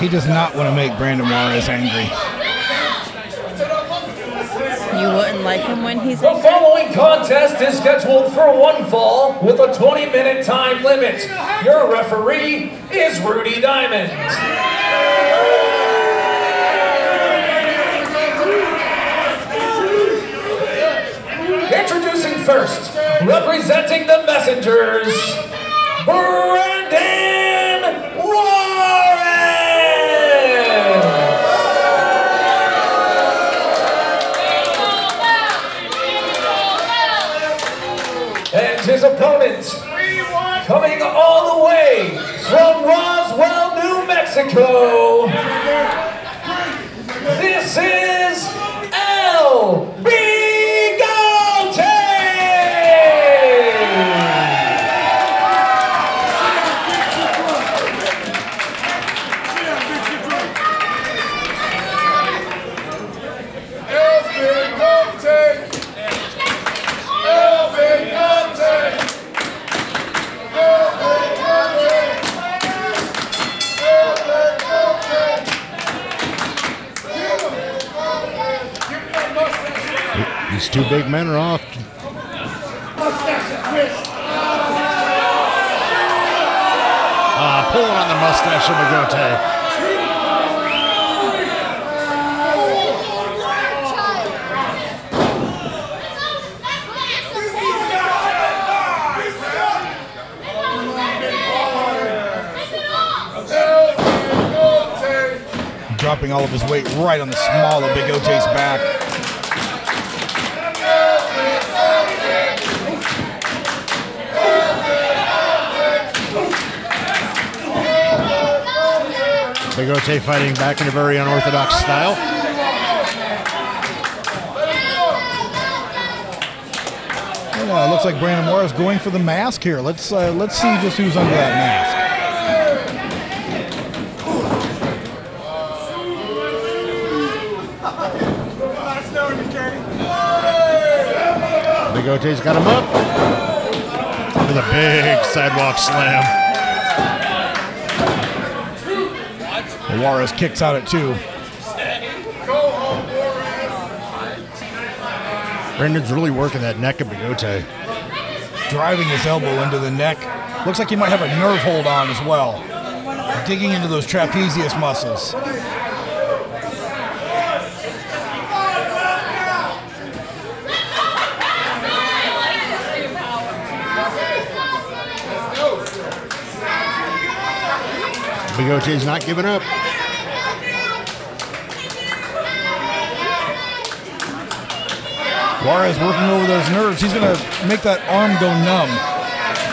He does not want to make Brandon Juarez angry. You wouldn't like him when he's The angry? following contest is scheduled for one fall with a 20 minute time limit. Your referee is Rudy Diamond. Introducing first, representing the Messengers, Brandon coming all the way from Roswell, New Mexico. Two big men are off. Ah, pulling on the mustache of Bigote. Dropping all of his weight right on the small of Bigote's back. Bigote fighting back in a very unorthodox style. It looks like Brandon Juarez going for the mask here. Let's uh, let's see just who's under that mask. Bigote's got him up with a big sidewalk slam. Juarez kicks out at two. Brandon's really working that neck of Bigote. Driving his elbow into the neck. Looks like he might have a nerve hold on as well. Digging into those trapezius muscles. Bigote's not giving up. Juarez working over those nerves. He's going to make that arm go numb.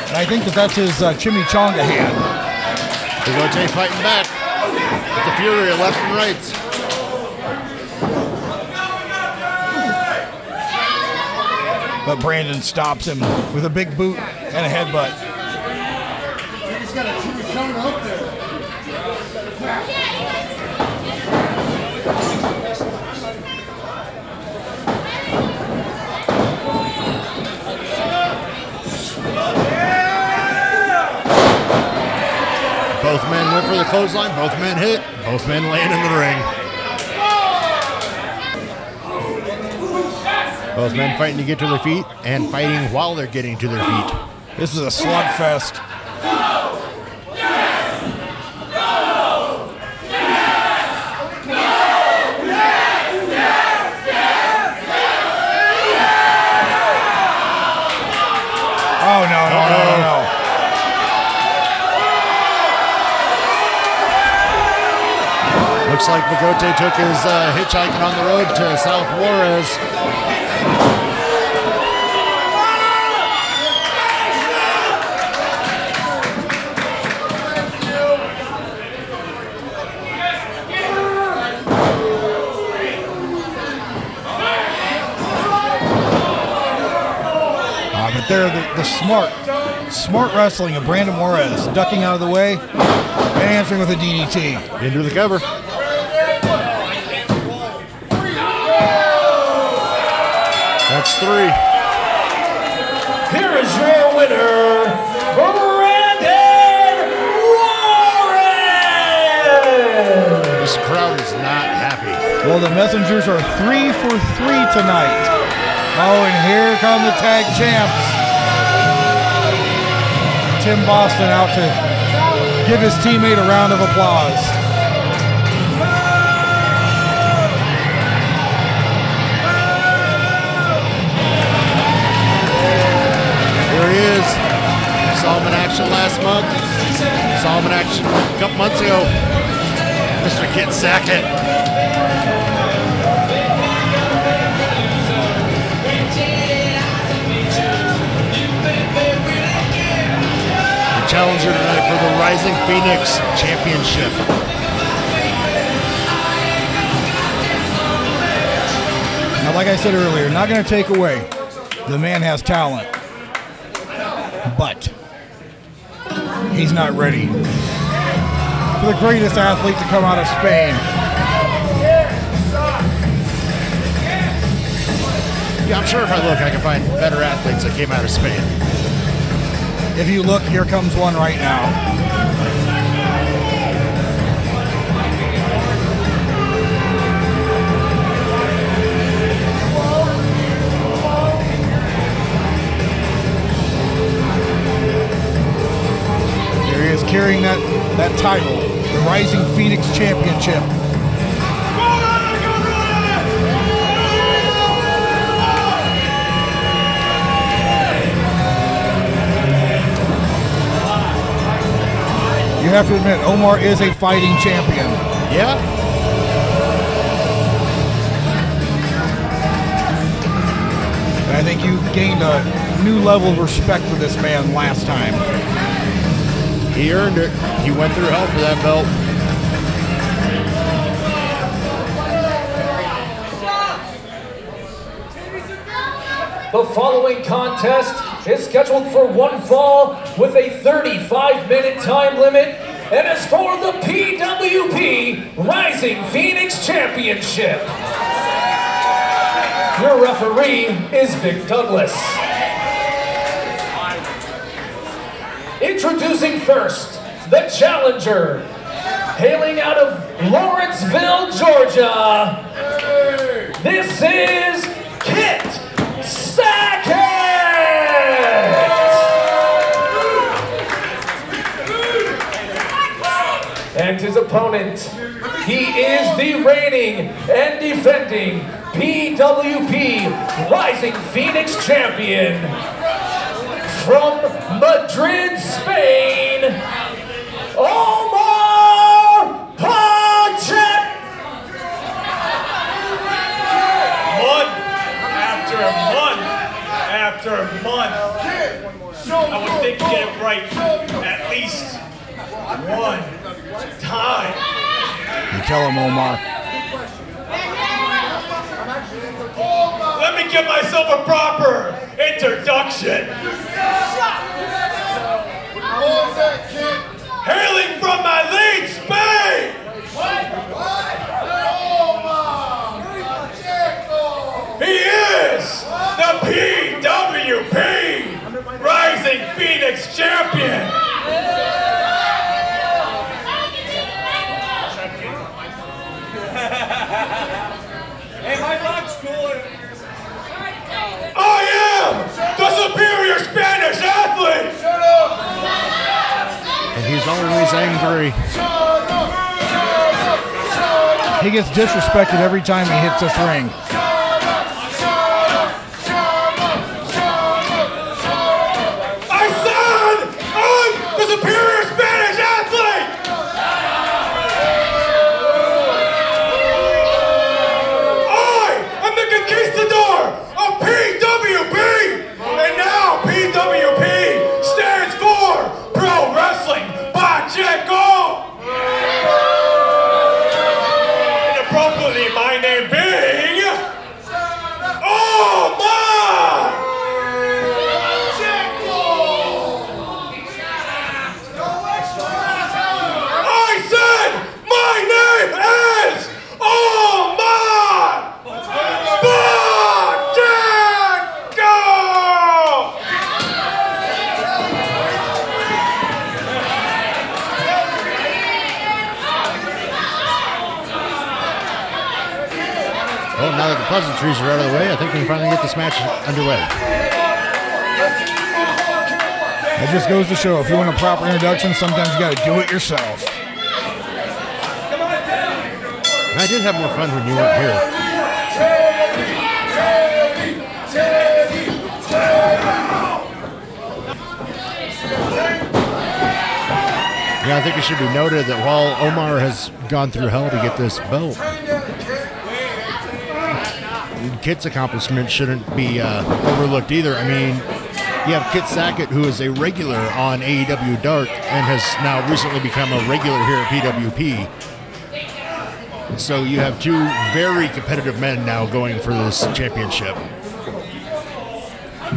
And I think that that's his uh, chimichanga hand. Bigote fighting back. With the fury of left and right. But Brandon stops him with a big boot and a headbutt. He's got a chimichanga up there. Both men went for the clothesline. Both men hit. Both men land in the ring. Both men fighting to get to their feet and fighting while they're getting to their feet. This is a slugfest. Oh no no no like took his uh, hitchhiking on the road to South Juarez. Uh, but they're the, the smart, smart wrestling of Brandon Juarez, ducking out of the way and answering with a DDT. Into the cover. That's three. Here is your winner, Brandon Juarez! This crowd is not happy. Well, the messengers are three for three tonight. Oh, and here come the tag champs. Tim Boston out to give his teammate a round of applause. Saw him in action last month. Saw him in action a couple months ago. Mr. Kit Sackett. The challenger tonight for the Rising Phoenix Championship. Now, like I said earlier, not going to take away. The man has talent, but he's not ready for the greatest athlete to come out of Spain. Yeah, I'm sure if I look, I can find better athletes that came out of Spain. If you look, here comes one right now. Title, the Rising Phoenix Championship. You have to admit, Omar is a fighting champion. Yeah. And I think you gained a new level of respect for this man last time. He earned it. He went through hell for that belt. The following contest is scheduled for one fall with a 35 minute time limit and is for the PWP Rising Phoenix Championship. Your referee is Vic Douglas. Introducing first, the challenger, hailing out of Lawrenceville, Georgia. This is Kit Sackett! And his opponent, he is the reigning and defending PWP Rising Phoenix Champion from Madrid, Spain, Omar Paget! Month after month after month, I would think you get it right at least one time. You tell him, Omar. Let me give myself a proper introduction. Hailing from Madrid, Spain! He is the PWP Rising Phoenix Champion! Hey, my dog's cooler. I am the superior Spanish athlete! And he's always angry. He gets disrespected every time he hits this ring. Now that the pleasantries are out of the way, I think we can finally get this match underway. It just goes to show if you want a proper introduction, sometimes you got to do it yourself. I did have more fun when you weren't here. Yeah, I think it should be noted that while Omar has gone through hell to get this belt, Kit's accomplishment shouldn't be uh, overlooked either. I mean, you have Kit Sackett, who is a regular on AEW Dark and has now recently become a regular here at PWP. So you have two very competitive men now going for this championship.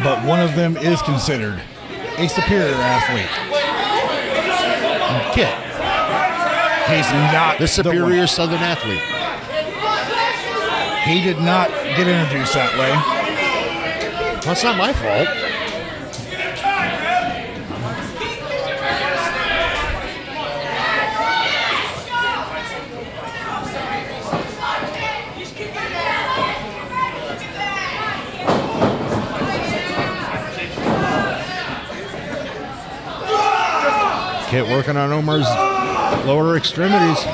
But one of them is considered a superior athlete. Kit. He's not The superior one. Southern athlete. He did not get introduced that way. Well, it's not my fault. Kit working on Omar's lower extremities.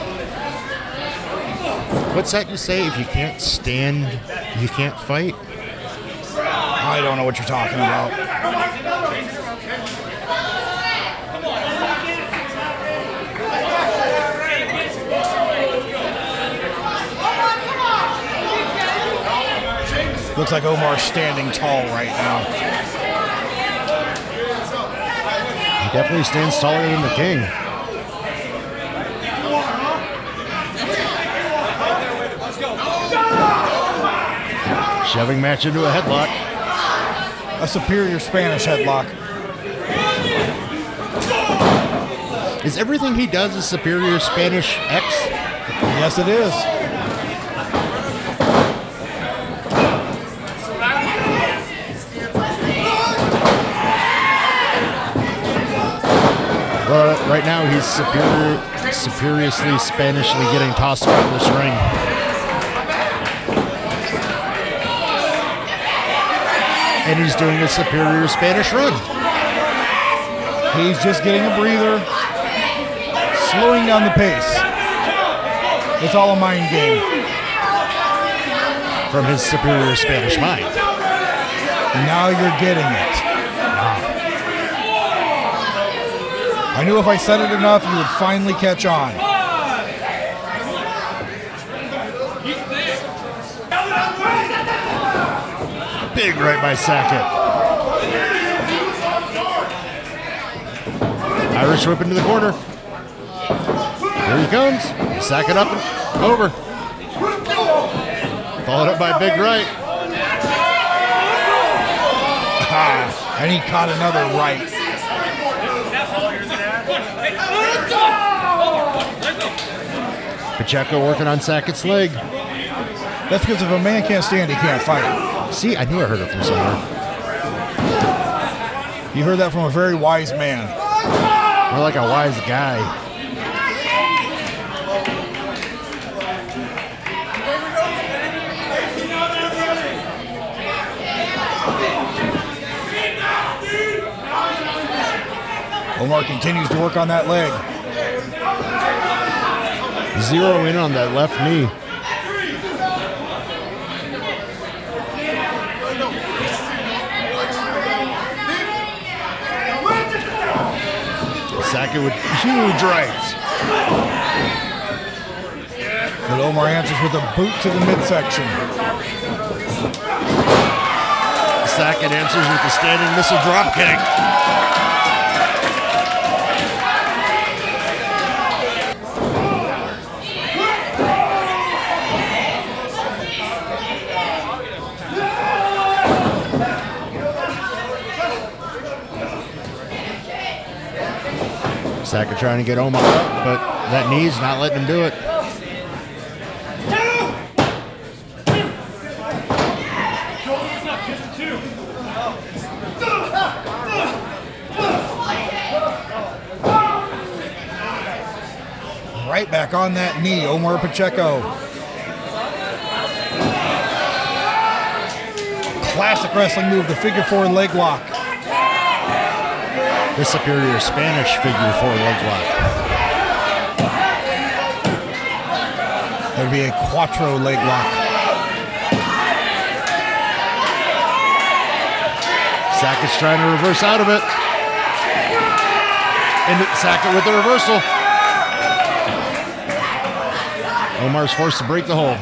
What's that you say? If you can't stand, you can't fight? I don't know what you're talking about. Looks like Omar's standing tall right now. He definitely stands taller than the king. Shoving match into a headlock. A superior Spanish headlock. Is everything he does a superior Spanish X? Yes, it is. Well, right now he's superior, supuriously Spanishly getting tossed around this ring. And he's doing a superior Spanish run. He's just getting a breather, slowing down the pace. It's all a mind game. From his superior Spanish mind. Now you're getting it. Ah. I knew if I said it enough, you would finally catch on. Big right by Sackett. Irish whip into the corner. Here he comes. Sackett up and over. Followed up by big right. Ah, and he caught another right. Pacheco working on Sackett's leg. That's because if a man can't stand, he can't fight. See, I knew I heard it from somewhere. You heard that from a very wise man. More like a wise guy. Omar continues to work on that leg. Zero in on that left knee. Sackett with huge rights. But Omar answers with a boot to the midsection. Sackett answers with a standing missile drop kick. Sackett trying to get Omar up, but that knee's not letting him do it. Right back on that knee, Omar Pacheco. Classic wrestling move, the figure four leg lock. The superior Spanish figure four leg lock. There'd be a quattro leg lock. Sackett's trying to reverse out of it. And Sackett with the reversal. Omar's forced to break the hold.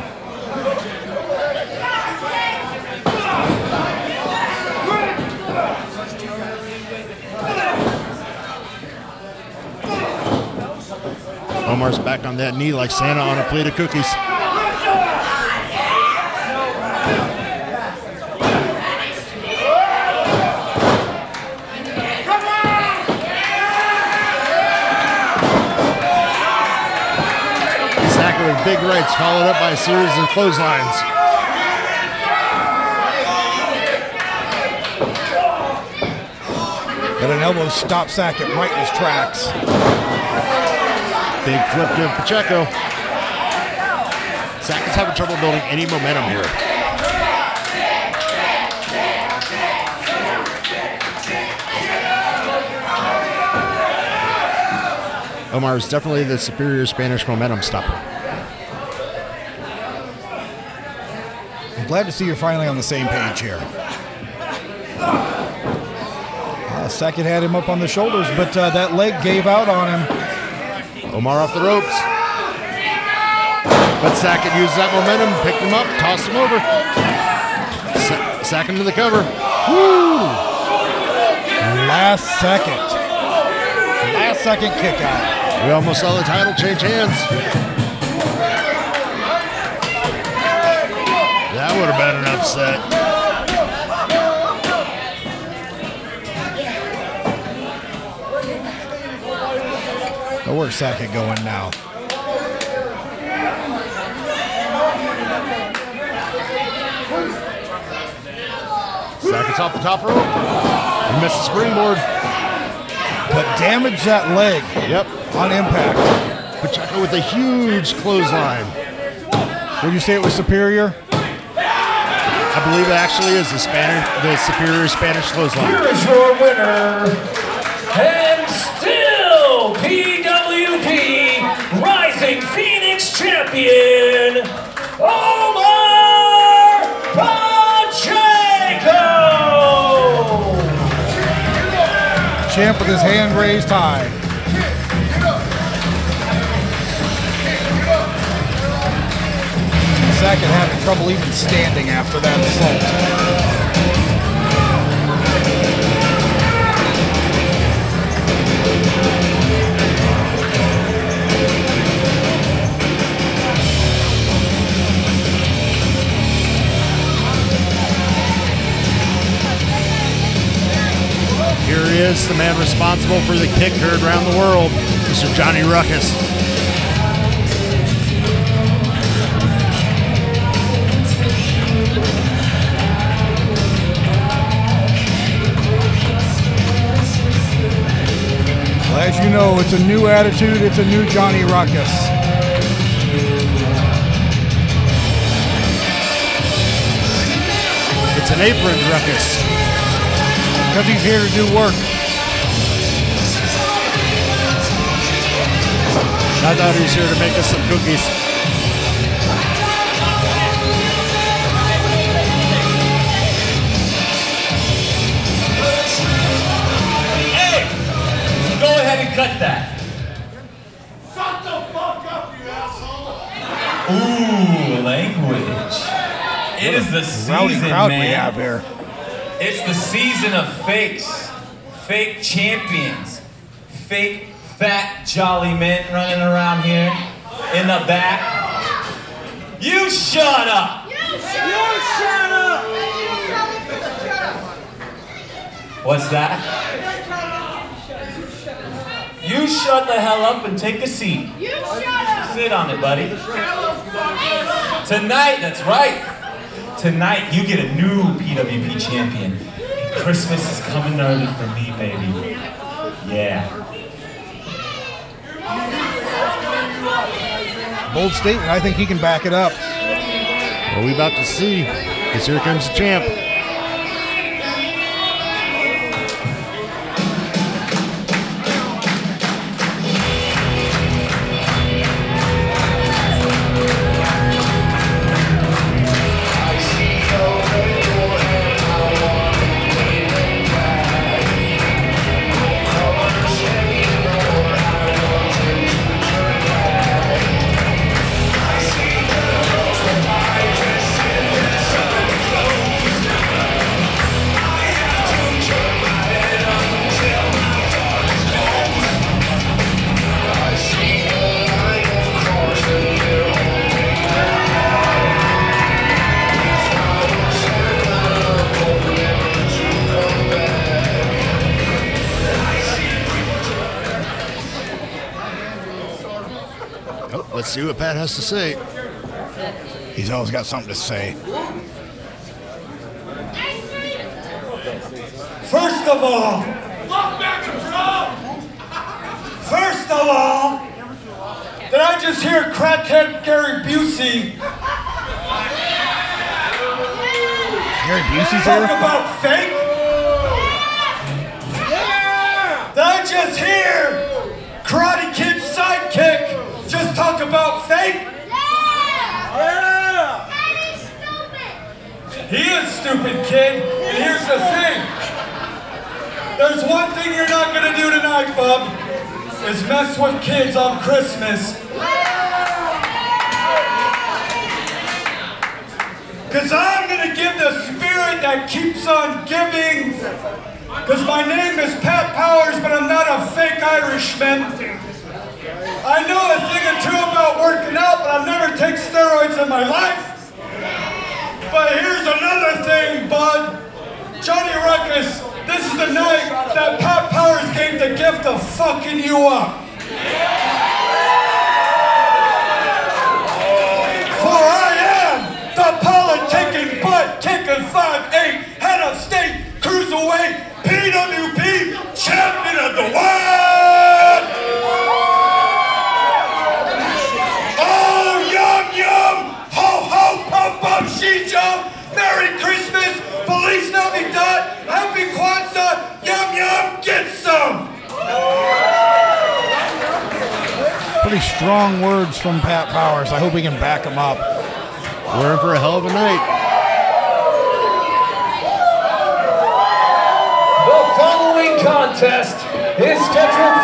Omar's back on that knee like Santa on a plate of cookies. Sackett with big rights, followed up by a series of clotheslines. Got an elbow stop Sackett right in his tracks. Big flip to Pacheco. Sackett's having trouble building any momentum here. Omar is definitely the superior Spanish momentum stopper. I'm glad to see you're finally on the same page here. Uh, Sackett had him up on the shoulders, but uh, that leg gave out on him. Omar off the ropes. But Sackett used that momentum, picked him up, tossed him over. Sa- Sack him to the cover. Woo! Last second. Last second kick out. We almost saw the title change hands. That would have been an upset. But where's Sackett going now? Sackett's off the top rope. He missed the springboard. But damaged that leg. Yep. On impact. Pacheco with a huge clothesline. Would you say it was superior? I believe it actually is the Spanish, the superior Spanish clothesline. Here is your winner, and his hand raised high. Sackett having trouble even standing after that assault. Here he is, the man responsible for the kick heard around the world, Mr. Johnny Ruckus. Well, as you know, it's a new attitude, it's a new Johnny Ruckus. It's an apron ruckus. Because he's here to do work. I thought he was here to make us some cookies. Hey! Go ahead and cut that. Shut the fuck up, you asshole! Ooh, language. It is the Rowdy crowd man. we have here. It's the season of fakes, fake champions, fake fat jolly men running around here in the back. You shut up! You shut, you shut up! What's that? You shut the hell up and take a seat. You shut up! Sit on it, buddy. Tonight, that's right. Tonight, you get a new PWP champion. Christmas is coming early for me, baby. Yeah. Bold statement. I think he can back it up. Are we about to see? Because here comes the champ. Let's see what Pat has to say. He's always got something to say. First of all, first of all, did I just hear crackhead Gary Busey Gary Busey's here. talk here. about fake? Did I just hear Karate Kid sidekick just talk about fake? He is stupid, kid. And here's the thing. There's one thing you're not gonna do tonight, bub, is mess with kids on Christmas. Cause I'm gonna give the spirit that keeps on giving. Cause my name is Pat Powers, but I'm not a fake Irishman. I know a thing or two about working out, but I've never taken steroids in my life. But here's another thing, bud. Johnny Ruckus, this is the night that Pat Powers gave the gift of fucking you up. Pretty strong words from Pat Powers. I hope we can back him up. We're in for a hell of a night. The following contest is scheduled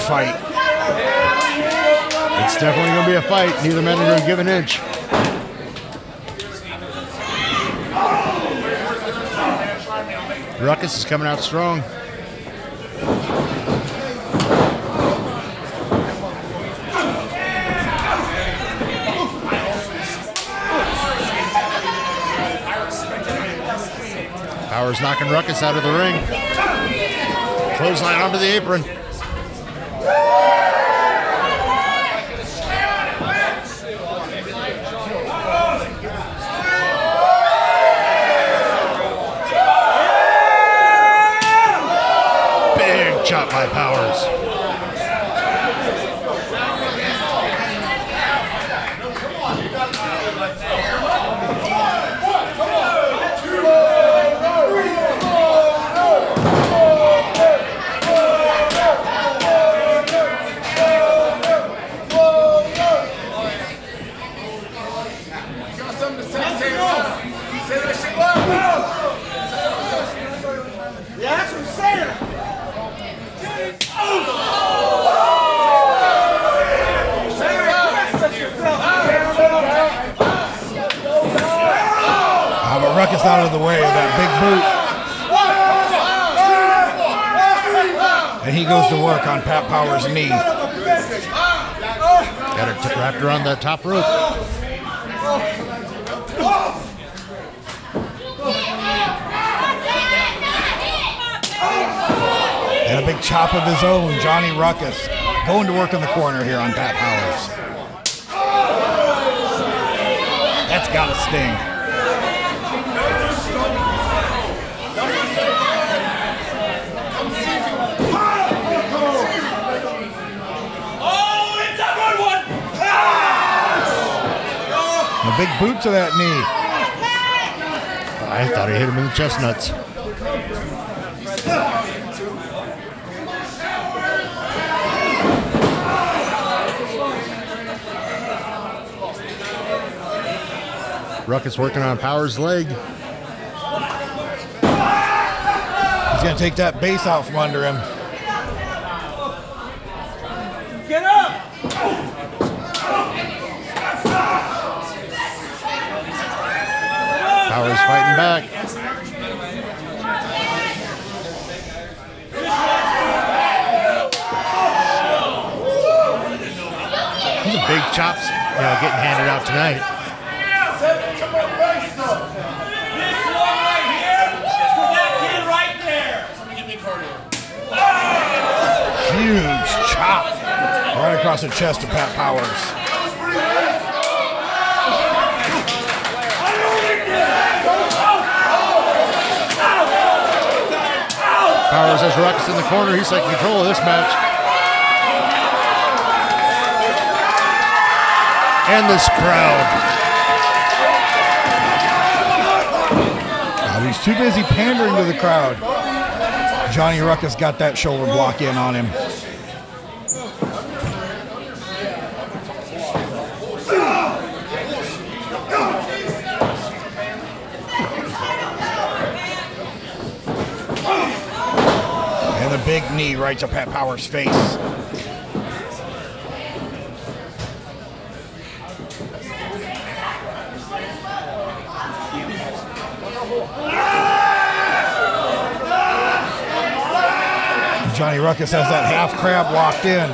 fight. It's definitely going to be a fight. Neither man is going to give an inch. Ruckus is coming out strong. Powers knocking Ruckus out of the ring. Clothesline onto the apron. Powers' knee. Ah. Got her t- wrapped around that top rope. And a big chop of his own, Johnny Ruckus, going to work in the corner here on Pat Powers. That's got to sting. Oh, it's a good one. A big boot to that knee. I thought he hit him in the chestnuts. Ruckus working on Powers' leg. He's going to take that base out from under him. Powers fighting back. These are big chops you know, getting handed out tonight. Huge chop right across the chest of Pat Powers. Powers has Ruckus in the corner. He's taking control of this match. And this crowd. Uh, he's too busy pandering to the crowd. Johnny Ruckus got that shoulder block in on him. And the big knee right to Pat Powers' face. Johnny Ruckus has that half crab locked in.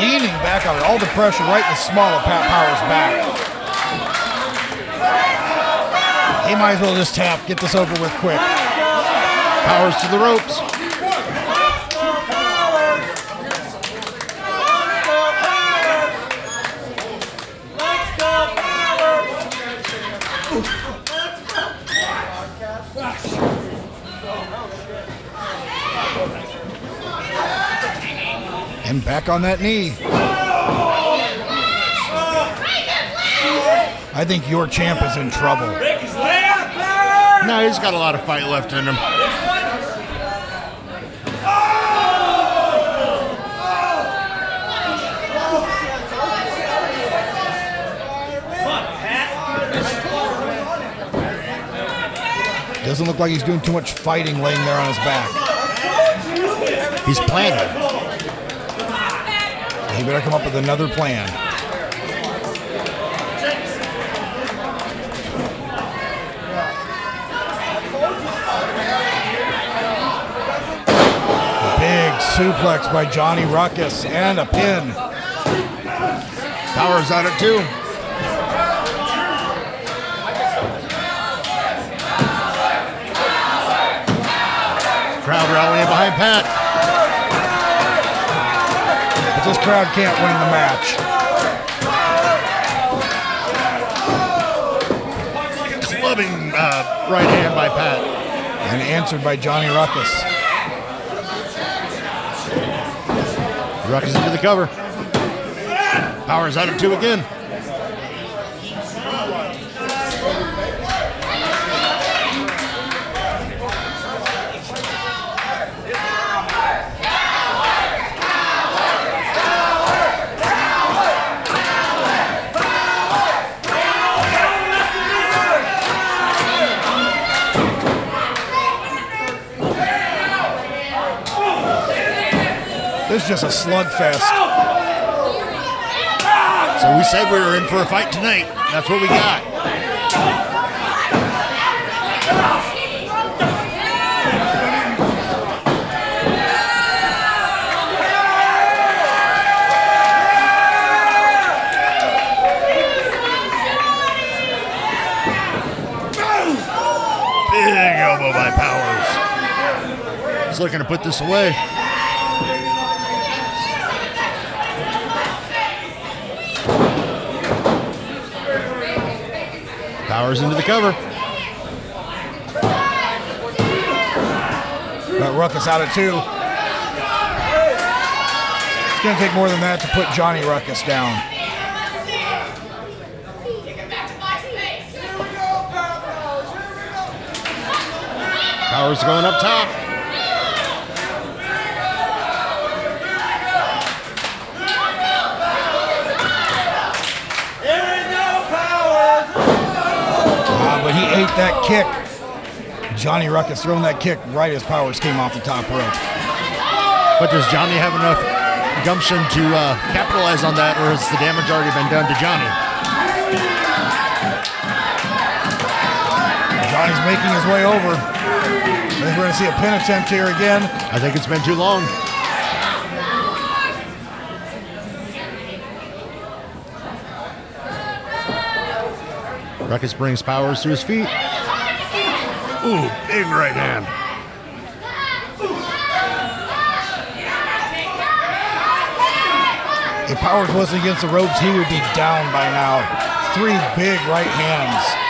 Leaning back on it, all the pressure right in the small of Pat Powers' back. He might as well just tap, get this over with quick. Powers to the ropes. And back on that knee. I think your champ is in trouble. No, he's got a lot of fight left in him. Doesn't look like he's doing too much fighting laying there on his back. He's planning. He better come up with another plan. suplex by Johnny Ruckus and a pin. Powers on it too. Crowd rallying behind Pat. But this crowd can't win the match. Clubbing uh, right hand by Pat. And answered by Johnny Ruckus. Ruckus into the cover. Powers out of two again. Just a slugfest. So we said we were in for a fight tonight. That's what we got. Big elbow by Powers. He's looking to put this away. Powers into the cover. Got Ruckus out of two. It's going to take more than that to put Johnny Ruckus down. Powers going up top. Ah, but he ate that kick. Johnny Ruckus throwing that kick right as Powers came off the top rope. But does Johnny have enough gumption to uh, capitalize on that, or has the damage already been done to Johnny? Johnny's making his way over. I think we're going to see a pin attempt here again. I think it's been too long. Ruckus brings Powers to his feet. Ooh, big right hand. If Powers wasn't against the ropes, he would be down by now. Three big right hands.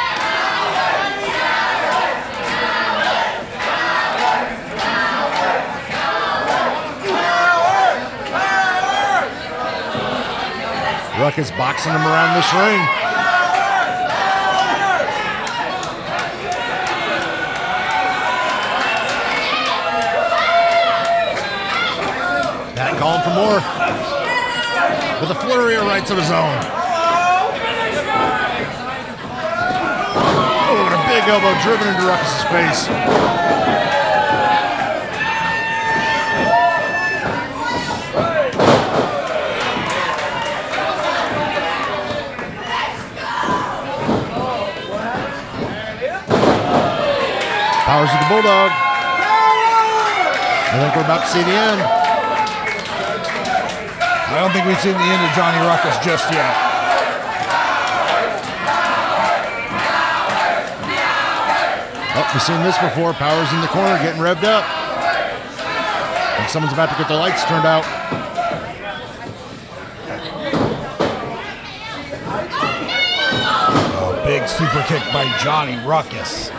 Ruckus boxing him around this ring. Calling for more. With a flurry of rights of his own. Oh, and a big elbow driven into Ruckus's face. Powers of the Bulldog. I think we're about to see the end. I don't think we've seen the end of Johnny Ruckus just yet. Oh, we've seen this before. Powers in the corner getting revved up. And someone's about to get the lights turned out. A big super kick by Johnny Ruckus.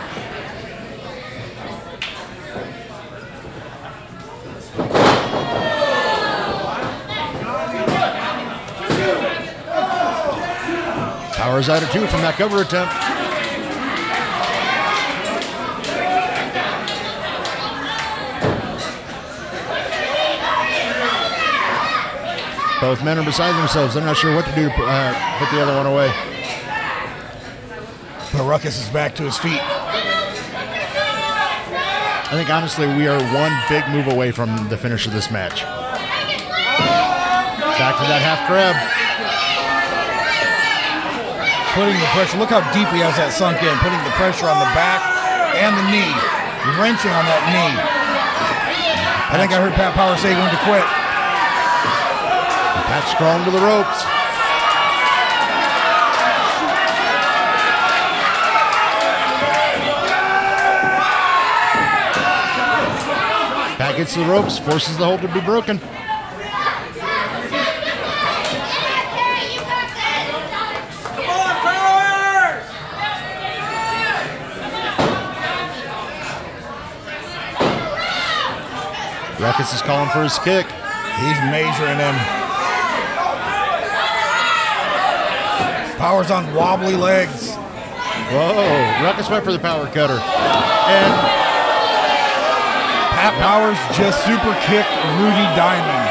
Powers out of two from that cover attempt. Both men are beside themselves. They're not sure what to do to put, uh, put the other one away. But Ruckus is back to his feet. I think honestly we are one big move away from the finish of this match. Back to that half crab. Putting the pressure. Look how deep he has that sunk in. Putting the pressure on the back and the knee. Wrenching on that knee. I think I heard Pat Power say he wanted to quit. Pat strong to the ropes. Back gets the ropes, forces the hold to be broken. Ruckus is calling for his kick. He's measuring him. Powers on wobbly legs. Whoa, Ruckus went for the power cutter. And Pat Powers just super kicked Rudy Diamond.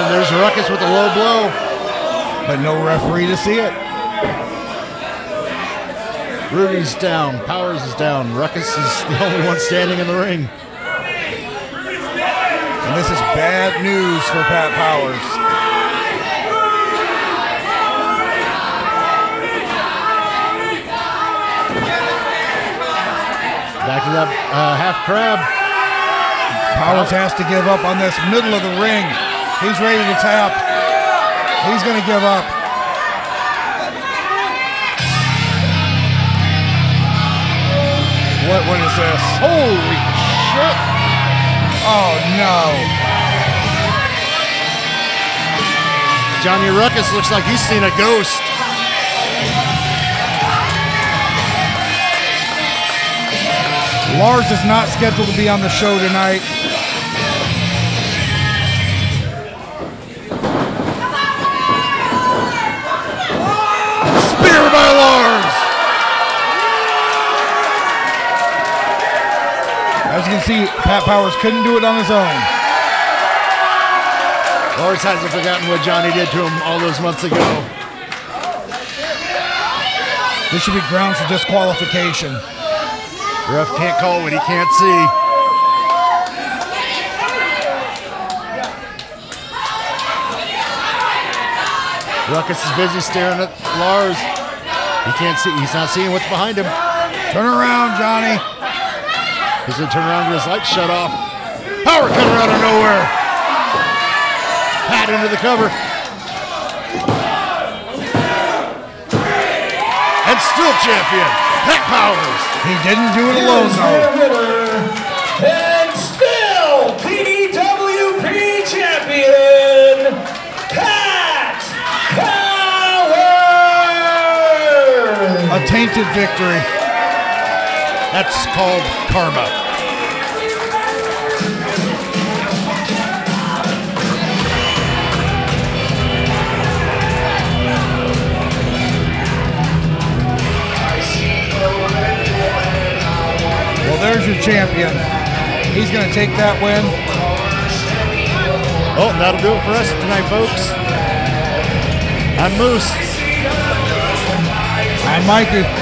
And there's Ruckus with a low blow. But no referee to see it. Rudy's down. Powers is down. Ruckus is the only one standing in the ring. And this is bad news for Pat Powers. Back to that uh, half crab. Powers has to give up on this middle of the ring. He's ready to tap. He's going to give up. What, what is this? Holy shit! Oh no. Johnny Ruckus looks like he's seen a ghost. Lars is not scheduled to be on the show tonight. Can see, Pat Powers couldn't do it on his own. Lars hasn't forgotten what Johnny did to him all those months ago. This should be grounds for disqualification. Ref can't call what he can't see. Ruckus is busy staring at Lars. He can't see. He's not seeing what's behind him. Turn around, Johnny. He's gonna turn around and his lights shut off. Power cutter out of nowhere. Pat into the cover. And still champion, Pat Powers. He didn't do it alone, though. and still PWP champion, Pat Powers. A tainted victory. That's called karma. Well, there's your champion. He's going to take that win. Oh, that'll do it for us tonight, folks. I'm Moose. I'm Mikey.